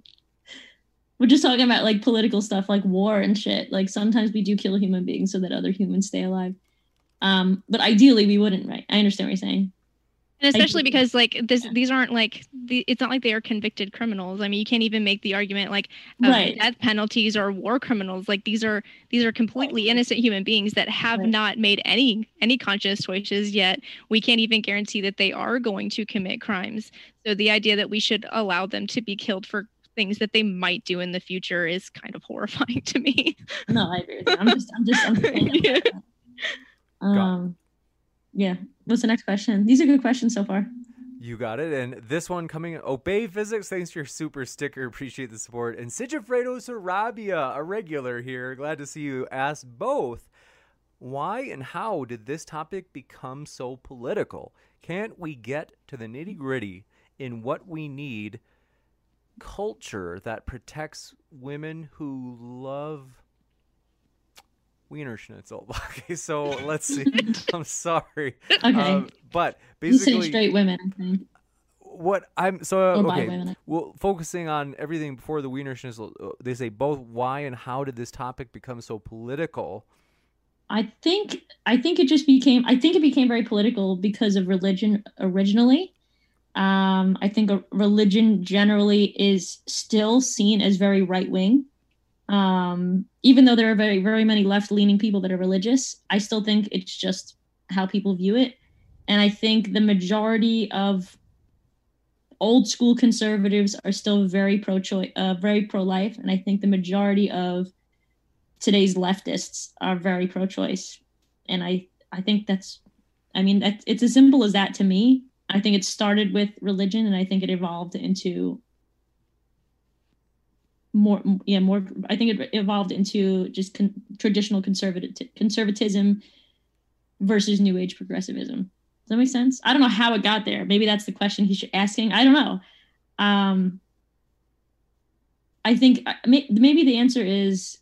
Speaker 3: We're just talking about like political stuff, like war and shit. Like sometimes we do kill human beings so that other humans stay alive. Um, but ideally we wouldn't, right? I understand what you're saying.
Speaker 2: And especially because like this, these aren't like the, it's not like they are convicted criminals. I mean, you can't even make the argument like
Speaker 3: Right.
Speaker 2: death penalties or war criminals. Like these are these are completely innocent human beings that have
Speaker 3: Right.
Speaker 2: not made any any conscious choices yet. We can't even guarantee that they are going to commit crimes. So the idea that we should allow them to be killed for things that they might do in the future is kind of horrifying to me.
Speaker 3: No, I agree with you. I'm just I'm just I'm
Speaker 2: Yeah.
Speaker 3: um yeah. What's the next question? These are good questions so far.
Speaker 1: You got it. And this one coming Obey Physics, thanks for your super sticker. Appreciate the support. And Sigifredo Sarabia, a regular here. Glad to see you. Ask both. Why and how did this topic become so political? Can't we get to the nitty gritty in what we need culture that protects women who love Wiener Schnitzel. Okay, so let's see. I'm sorry.
Speaker 3: Okay. Um,
Speaker 1: but basically,
Speaker 3: straight women.
Speaker 1: What I'm so uh, okay. Women. Well, focusing on everything before the Wiener Schnitzel, uh, they say both why and how did this topic become so political?
Speaker 3: I think I think it just became I think it became very political because of religion originally. Um, I think religion generally is still seen as very right wing. Um, even though there are very very many left leaning people that are religious, I still think it's just how people view it. And I think the majority of old school conservatives are still very pro choice, uh, very pro life, and I think the majority of today's leftists are very pro-choice. And i i think that's i mean that it's as simple as that to me. I think it started with religion and i think it evolved into more yeah more i think it evolved into just con- traditional conservative conservatism versus new age progressivism. Does that make sense? I don't know how it got there. Maybe that's the question he's asking. I don't know. Um i think uh, maybe the answer is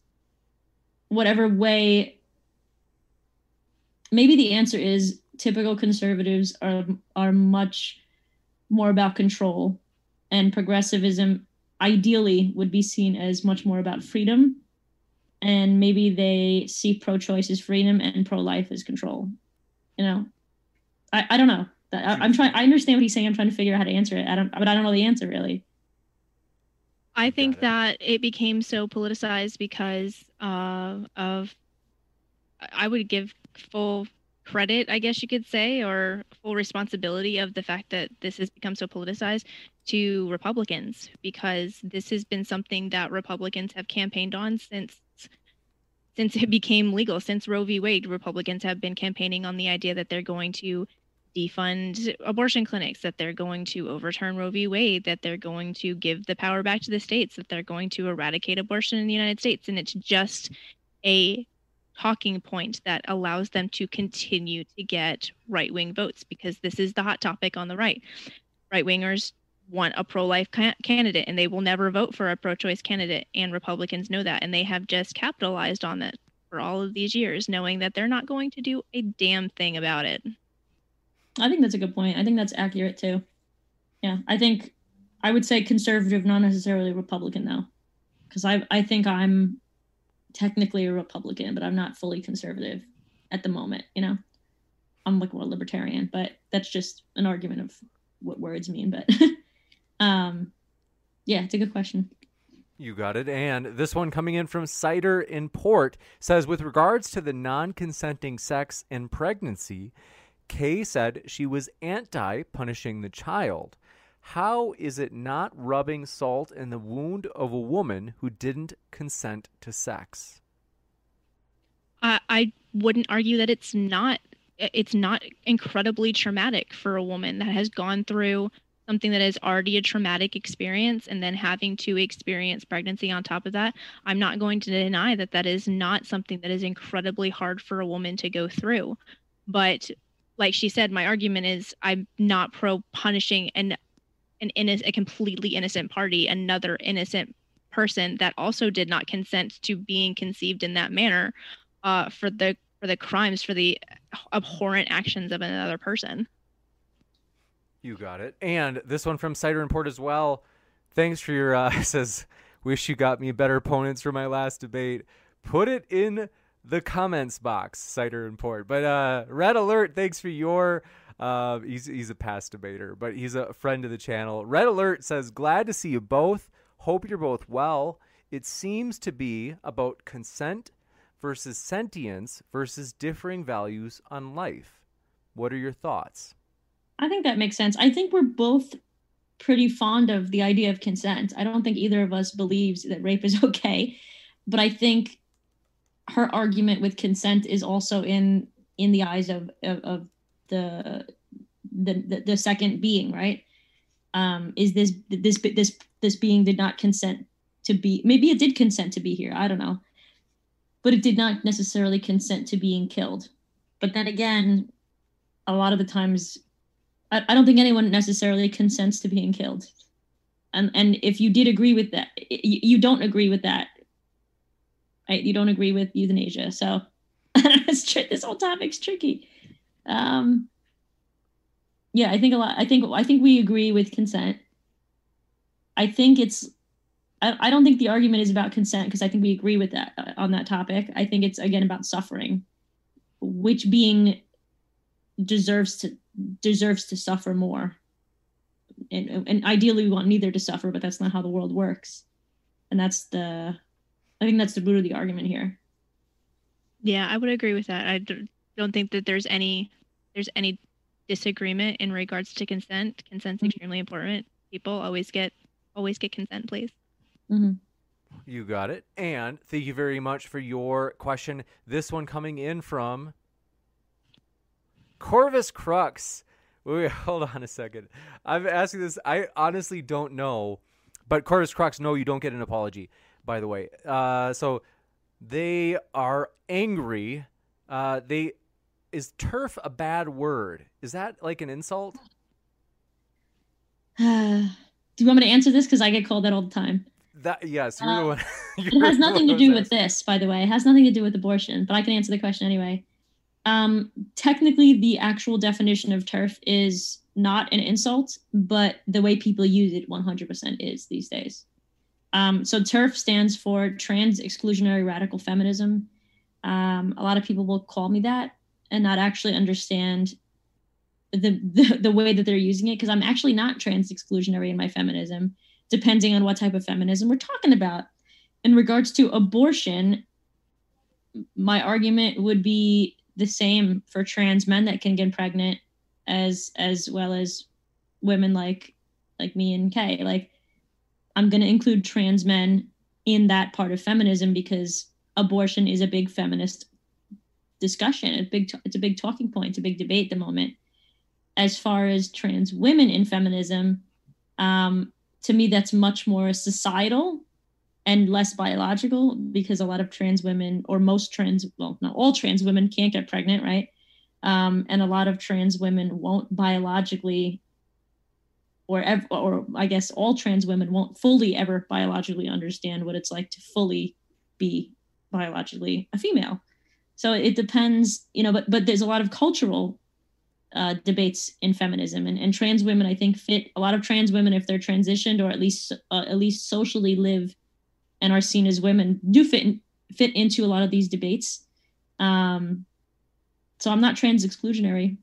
Speaker 3: whatever way maybe the answer is typical conservatives are are much more about control and progressivism ideally would be seen as much more about freedom and maybe they see pro-choice as freedom and pro-life as control you know? I, I don't know. I, am trying i understand what he's saying. I'm trying to figure out how to answer it. I don't but i don't know the answer really.
Speaker 2: I think it. that it became so politicized because uh, of, I would give full credit, I guess you could say, or full responsibility of the fact that this has become so politicized to Republicans because this has been something that Republicans have campaigned on since since it became legal since Roe v. Wade Republicans have been campaigning on the idea that they're going to defund abortion clinics, that they're going to overturn Roe v. Wade, that they're going to give the power back to the states, that they're going to eradicate abortion in the United States. And it's just a talking point that allows them to continue to get right wing votes because this is the hot topic on the right. Right wingers want a pro life ca- candidate and they will never vote for a pro choice candidate. And Republicans know that. And they have just capitalized on that for all of these years, knowing that they're not going to do a damn thing about it.
Speaker 3: I think that's a good point. I think that's accurate too. Yeah, I think I would say conservative, not necessarily Republican though, because I I think I'm technically a Republican, but I'm not fully conservative at the moment. You know, I'm like more libertarian, but that's just an argument of what words mean. But um, yeah, it's a good question.
Speaker 1: You got it. And this one coming in from Cider in Port says, with regards to the non consenting sex and pregnancy, Kay said she was anti punishing the child. How is it not rubbing salt in the wound of a woman who didn't consent to sex?
Speaker 2: Uh, I wouldn't argue that it's not it's not incredibly traumatic for a woman that has gone through something that is already a traumatic experience and then having to experience pregnancy on top of that i'm not going to deny that that is not something that is incredibly hard for a woman to go through but like she said, my argument is I'm not pro punishing an an innocent, a completely innocent party, another innocent person that also did not consent to being conceived in that manner, uh, for the for the crimes, for the abhorrent actions of another person.
Speaker 1: You got it. And this one from Cider Report as well. Thanks for your uh says wish you got me better opponents for my last debate. Put it in the comments box, Cider and Port. But uh, Red Alert, thanks for your. Uh, he's he's a past debater, but he's a friend of the channel. Red Alert says, "Glad to see you both. Hope you're both well. It seems to be about consent versus sentience versus differing values on life. What are your thoughts?"
Speaker 3: I think that makes sense. I think we're both pretty fond of the idea of consent. I don't think either of us believes that rape is okay, but I think her argument with consent is also in in the eyes of of, of the the, the, second being, right? Um, is this this this this being did not consent to be maybe it did consent to be here. I don't know. But it did not necessarily consent to being killed. But then again, a lot of the times I, I don't think anyone necessarily consents to being killed. And and if you did agree with that, you, you don't agree with that. Right? You don't agree with euthanasia. So this whole topic's tricky. Um, yeah, I think a lot. I think I think we agree with consent. I think it's. I, I don't think the argument is about consent because I think we agree with that uh, on that topic. I think it's again about suffering, which being deserves to deserves to suffer more. And, and ideally, we want neither to suffer, but that's not how the world works. And that's the, I think that's the root of the argument here.
Speaker 2: Yeah, I would agree with that. I don't think that there's any there's any disagreement in regards to consent. Consent's mm-hmm. extremely important. People always get always get consent, please.
Speaker 3: Mm-hmm.
Speaker 1: You got it. And thank you very much for your question. This one coming in from Corvus Crux. Wait, hold on a second. I'm asking this. I honestly don't know, but Corvus Crux, no, you don't get an apology. By the way, uh, so they are angry. Uh, they is TERF a bad word? Is that like an insult?
Speaker 3: Uh, do you want me to answer this? Because I get called that all the time.
Speaker 1: That yes, you're uh, the one.
Speaker 3: It has nothing to do with this, by the way. It has nothing to do with abortion, but I can answer the question anyway. Um, technically, the actual definition of TERF is not an insult, but the way people use it 100% is these days. Um, so TERF stands for Trans Exclusionary Radical Feminism. Um, a lot of people will call me that and not actually understand the, the, the way that they're using it because I'm actually not trans exclusionary in my feminism, depending on what type of feminism we're talking about. In regards to abortion, my argument would be the same for trans men that can get pregnant as as well as women like like me and Kay. Like I'm going to include trans men in that part of feminism because abortion is a big feminist discussion. A big it's a big talking point. It's a big debate at the moment. As far as trans women in feminism, um, to me that's much more societal and less biological because a lot of trans women or most trans well not all trans women can't get pregnant right um, and a lot of trans women won't biologically or ev- or i guess all trans women won't fully ever biologically understand what it's like to fully be biologically a female so it depends you know but but there's a lot of cultural uh, debates in feminism and, and trans women i think fit a lot of trans women if they're transitioned or at least uh, at least socially live and are seen as women do fit in, fit into a lot of these debates. Um, so I'm not trans exclusionary,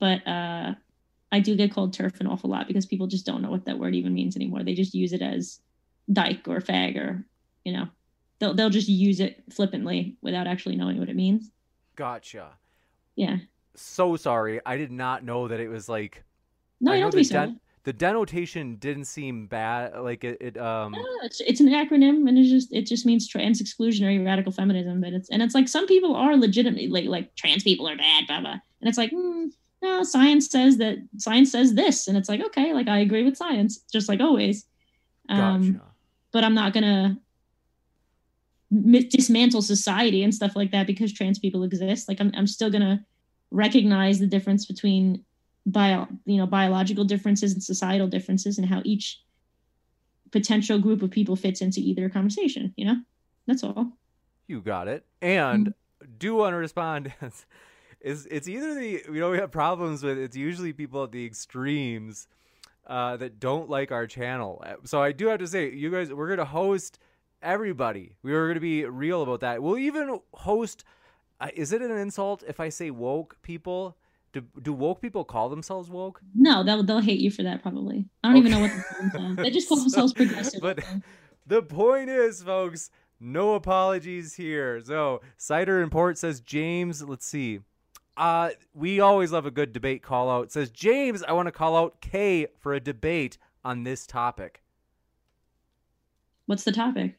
Speaker 3: but uh, I do get called TERF an awful lot because people just don't know what that word even means anymore. They just use it as dyke or fag or you know they'll they'll just use it flippantly without actually knowing what it means.
Speaker 1: Gotcha.
Speaker 3: Yeah.
Speaker 1: So sorry. I did not know that it was like.
Speaker 3: No, you don't be sorry
Speaker 1: the denotation didn't seem bad. Like it, it um.
Speaker 3: it's, it's an acronym, and it just it just means trans exclusionary radical feminism. But it's and it's like some people are legitimately like like trans people are bad, blah blah. And it's like, mm, no, science says that science says this, and it's like okay, like I agree with science, just like always. Um, gotcha. But I'm not gonna dismantle society and stuff like that because trans people exist. Like I'm I'm still gonna recognize the difference between bio, you know, biological differences and societal differences and how each potential group of people fits into either conversation, you know? That's all.
Speaker 1: You got it. And mm-hmm. do want to respond is it's either the you know we have problems with it's usually people at the extremes uh, that don't like our channel. So I do have to say, you guys, we're gonna host everybody. We are gonna be real about that. We'll even host. Uh, is it an insult if I say woke people? Do, do woke people call themselves woke?
Speaker 3: No, they'll they'll hate you for that probably. I don't okay. even know what they just call themselves progressive.
Speaker 1: But the point is, folks, no apologies here. So Cider Import says James. Let's see. Uh, we always love a good debate call out. It says James, I want to call out Kay for a debate on this topic.
Speaker 3: What's the topic?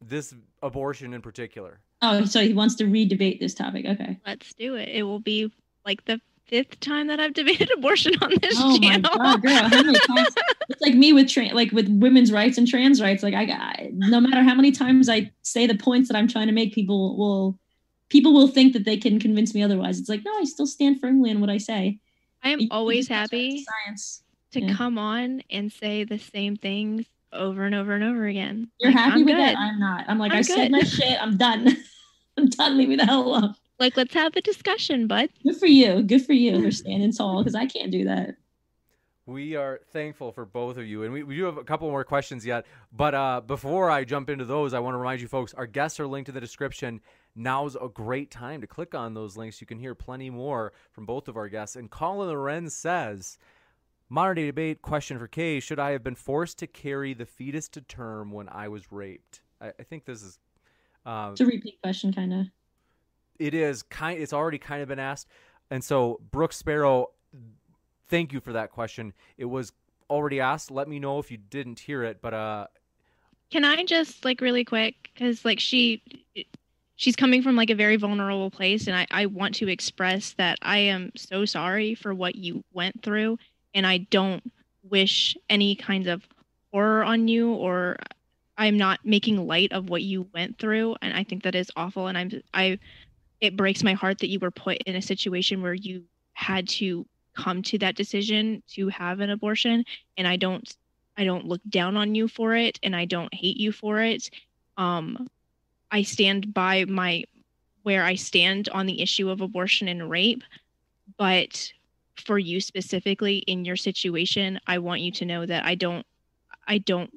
Speaker 1: This abortion in particular.
Speaker 3: Oh, so he wants to re-debate this topic. Okay.
Speaker 2: Let's do it. It will be like the fifth time that I've debated abortion on this
Speaker 3: oh
Speaker 2: channel.
Speaker 3: my god, girl! How many times? It's like me with tra- like with women's rights and trans rights. Like I, I, no matter how many times I say the points that I'm trying to make, people will people will think that they can convince me otherwise. It's like no, I still stand firmly in what I say.
Speaker 2: I am
Speaker 3: You- you
Speaker 2: always
Speaker 3: just have to
Speaker 2: happy
Speaker 3: Science.
Speaker 2: to
Speaker 3: yeah.
Speaker 2: come on and say the same things over and over and over again.
Speaker 3: You're
Speaker 2: Like,
Speaker 3: happy
Speaker 2: I'm
Speaker 3: with
Speaker 2: good.
Speaker 3: that? I'm not. I'm like
Speaker 2: I'm
Speaker 3: I said my shit. I'm done. I'm done. Leave me the hell alone.
Speaker 2: Like, let's have a discussion, bud.
Speaker 3: Good for you. Good for you for standing tall because I can't do that.
Speaker 1: We are thankful for both of you, and we, we do have a couple more questions yet. But uh, before I jump into those, I want to remind you folks our guests are linked in the description. Now's a great time to click on those links. You can hear plenty more from both of our guests. And Colin Loren says, Modern day debate question for Kay Should I have been forced to carry the fetus to term when I was raped? I, I think this is. Uh,
Speaker 3: It's a repeat question, kind of.
Speaker 1: it is kind it's already kind of been asked and so brooke sparrow thank you for that question it was already asked let me know if you didn't hear it but uh
Speaker 2: Can I just like really quick because like she she's coming from like a very vulnerable place and I, I want to express that I am so sorry for what you went through and I don't wish any kinds of horror on you or I'm not making light of what you went through. And I think that is awful. And I'm I it breaks my heart that you were put in a situation where you had to come to that decision to have an abortion. And I don't I don't look down on you for it and I don't hate you for it. Um I stand by my where I stand on the issue of abortion and rape, but for you specifically in your situation, I want you to know that I don't I don't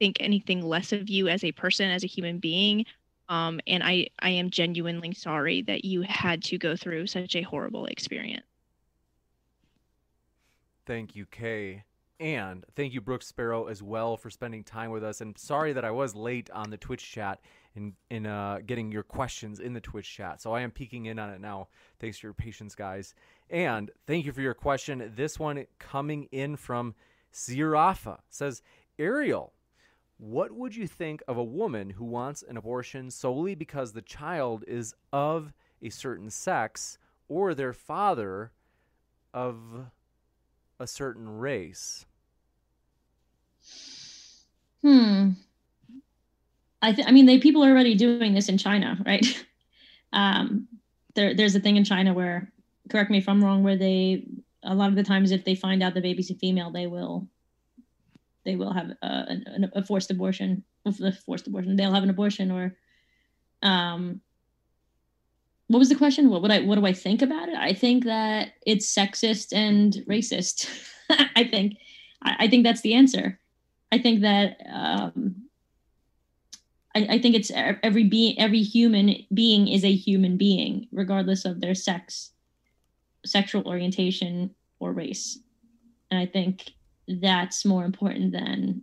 Speaker 2: think anything less of you as a person as a human being. Um and I I am genuinely sorry that you had to go through such a horrible experience.
Speaker 1: thank you kay and thank you brooke sparrow as well for spending time with us and sorry that i was late on the twitch chat in in uh getting your questions in the twitch chat so i am peeking in on it now thanks for your patience guys and thank you for your question this one coming in from zirafa says ariel What would you think of a woman who wants an abortion solely because the child is of a certain sex or their father of a certain race?
Speaker 3: Hmm. I th- I mean, they people are already doing this in China, right? um, there, there's a thing in China where, correct me if I'm wrong, where they a lot of the times if they find out the baby's a female, they will, they will have a, a, a forced abortion. A forced abortion. They'll have an abortion, or, um. What was the question? What would I? What do I think about it? I think that it's sexist and racist. I think, I, I think that's the answer. I think that um, I, I think it's every being, every human being is a human being, regardless of their sex, sexual orientation, or race. And I think that's more important than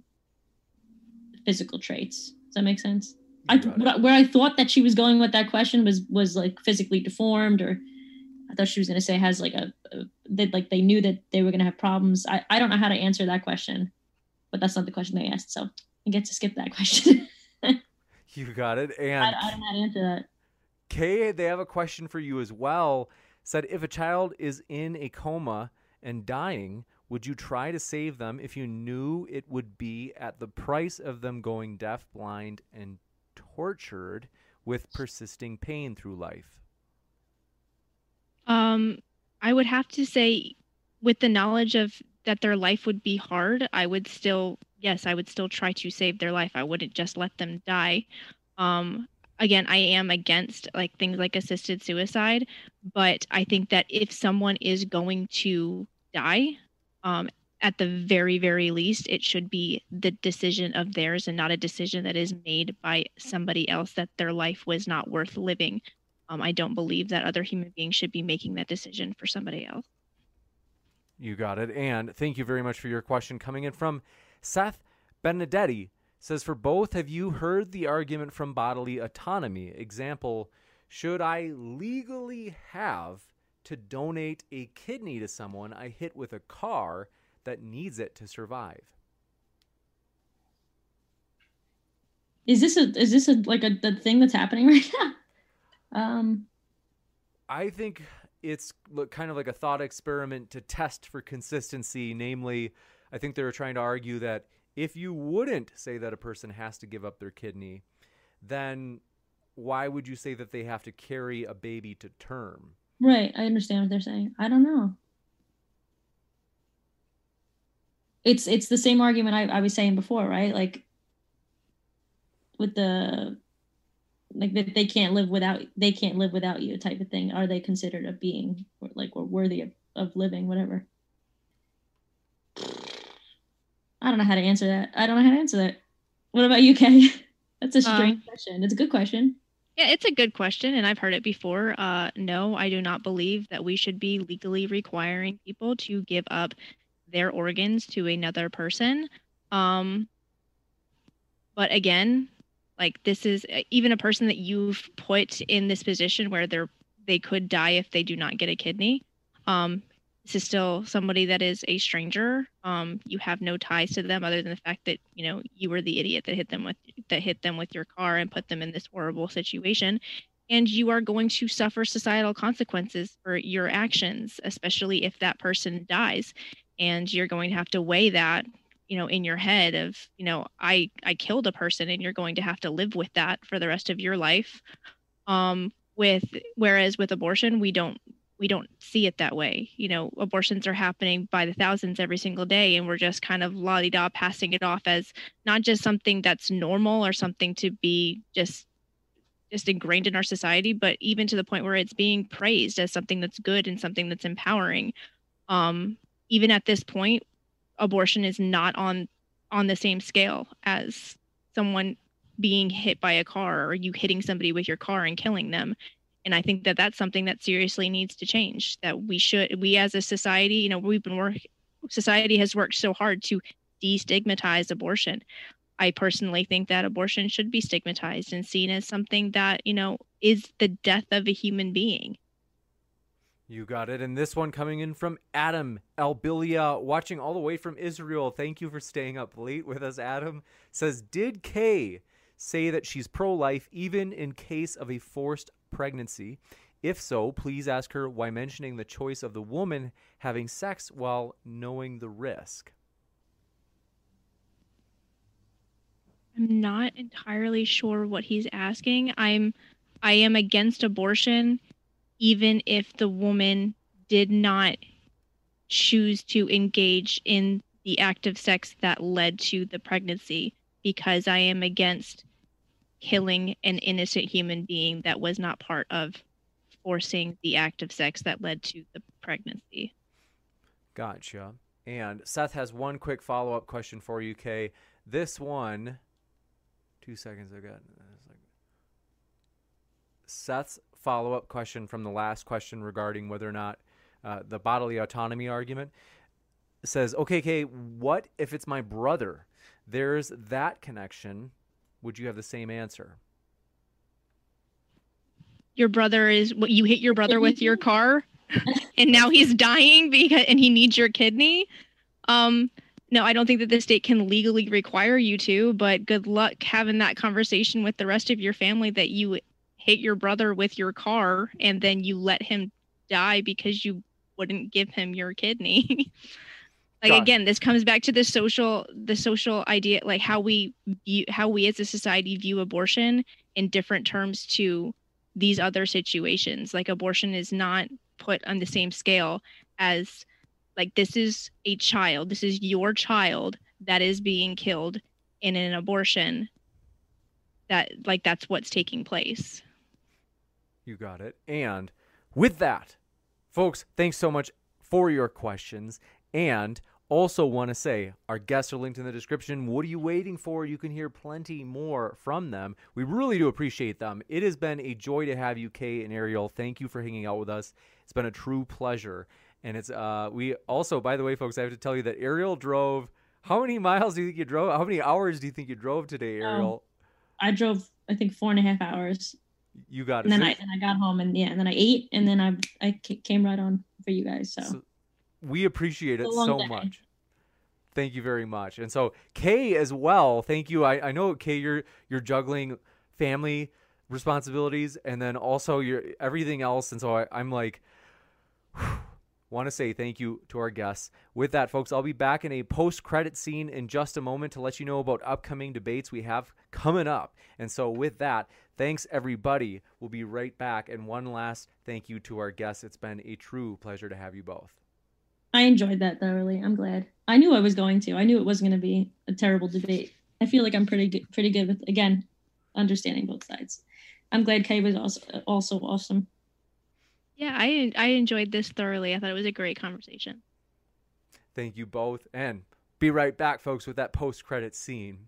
Speaker 3: physical traits. Does that make sense? I, what I- where I thought that she was going with that question was was like physically deformed, or I thought she was going to say has like a, a that like they knew that they were going to have problems. I, I don't know how to answer that question, but that's not the question they asked, so I get to skip that question.
Speaker 1: You got it.
Speaker 3: I,
Speaker 1: And
Speaker 3: I don't know how to answer that.
Speaker 1: Kay, they have a question for you as well. Said if a child is in a coma and dying, would you try to save them if you knew it would be at the price of them going deaf, blind, and tortured with persisting pain through life?
Speaker 2: Um, I would have to say, with the knowledge of that their life would be hard, I would still, yes, I would still try to save their life. I wouldn't just let them die. Um, again, I am against like things like assisted suicide, but I think that if someone is going to die, um, at the very, very least, it should be the decision of theirs and not a decision that is made by somebody else that their life was not worth living. Um, I don't believe that other human beings should be making that decision for somebody else.
Speaker 1: You got it. And thank you very much for your question coming in from Seth Benedetti. Says for both, have you heard the argument from bodily autonomy? Example, should I legally have to donate a kidney to someone I hit with a car that needs it to survive?
Speaker 3: Is this a is this a like a the thing that's happening right now? Um,
Speaker 1: I think it's kind of like a thought experiment to test for consistency. Namely, I think they were trying to argue that if you wouldn't say that a person has to give up their kidney, then why would you say that they have to carry a baby to term?
Speaker 3: Right. I understand what they're saying. I don't know. It's it's the same argument I, I was saying before, right? Like with the like that they can't live without they can't live without you type of thing. Are they considered a being or like or worthy of, of living, whatever? I don't know how to answer that. I don't know how to answer that. What about you, Kay? That's a strange um, question. It's a good question.
Speaker 2: Yeah, it's a good question, and I've heard it before. Uh, no, I do not believe that we should be legally requiring people to give up their organs to another person. Um, but again, like this is uh, even a person that you've put in this position where they're they could die if they do not get a kidney. Um, this is still somebody that is a stranger. Um, you have no ties to them other than the fact that you know you were the idiot that hit them with that hit them with your car and put them in this horrible situation. And you are going to suffer societal consequences for your actions, especially if that person dies. And you're going to have to weigh that, you know, in your head of, you know, I I killed a person, and you're going to have to live with that for the rest of your life. Um, with whereas with abortion, we don't we don't see it that way. You know, abortions are happening by the thousands every single day, and we're just kind of la di da passing it off as not just something that's normal or something to be just just ingrained in our society, but even to the point where it's being praised as something that's good and something that's empowering. Um, even at this point, abortion is not on on the same scale as someone being hit by a car or you hitting somebody with your car and killing them and i think that that's something that seriously needs to change that we should we as a society you know we've been work society has worked so hard to destigmatize abortion i personally think that abortion should be stigmatized and seen as something that you know is the death of a human being
Speaker 1: you got it. And this one coming in from Adam Albilia, watching all the way from Israel. Thank you for staying up late with us, Adam. Says, Did Kay say that she's pro life even in case of a forced pregnancy? If so, please ask her why mentioning the choice of the woman having sex while knowing the risk.
Speaker 2: I'm not entirely sure what he's asking. I'm I am against abortion even if the woman did not choose to engage in the act of sex that led to the pregnancy because I am against killing an innocent human being that was not part of forcing the act of sex that led to the pregnancy.
Speaker 1: Gotcha. And Seth has one quick follow up question for you, Kay. This one, two seconds ago. Seth's follow up question from the last question regarding whether or not uh, the bodily autonomy argument says, okay, Kay, what if it's my brother? There's that connection would you have the same answer?
Speaker 2: Your brother is what you hit your brother with your car and now he's dying because and he needs your kidney. Um no, I don't think that the state can legally require you to, but good luck having that conversation with the rest of your family that you hit your brother with your car and then you let him die because you wouldn't give him your kidney. like again this comes back to the social the social idea like how we view how we as a society view abortion in different terms to these other situations. Like abortion is not put on the same scale as like this is a child this is your child that is being killed in an abortion that like that's what's taking place.
Speaker 1: You got it. And with that folks thanks so much for your questions. And also, want to say our guests are linked in the description. What are you waiting for? You can hear plenty more from them. We really do appreciate them. It has been a joy to have you, Kay and Ariel. Thank you for hanging out with us. It's been a true pleasure. And it's uh we also, by the way, folks, I have to tell you that Ariel drove. How many miles do you think you drove? How many hours do you think you drove today, um, Ariel?
Speaker 3: Um, I drove, I think, four and a half hours.
Speaker 1: You got
Speaker 3: it. And then I and I got home and yeah, and then I ate and then I I came right on for you guys. so, so
Speaker 1: we appreciate it so day. much. Thank you very much. And so Kay as well, thank you. I, I know Kay, you're you're juggling family responsibilities and then also your everything else. And so I, I'm like, want to say thank you to our guests. With that, folks, I'll be back in a post credit scene in just a moment to let you know about upcoming debates we have coming up. And so, with that, thanks everybody. We'll be right back. And one last thank you to our guests. It's been a true pleasure to have you both.
Speaker 3: I enjoyed that thoroughly. I'm glad. I knew I was going to. I knew it wasn't going to be a terrible debate. I feel like I'm pretty good, pretty good with again understanding both sides. I'm glad Kay was also also awesome.
Speaker 2: Yeah, I I enjoyed this thoroughly. I thought it was a great conversation.
Speaker 1: Thank you both, and be right back, folks, with that post credit scene.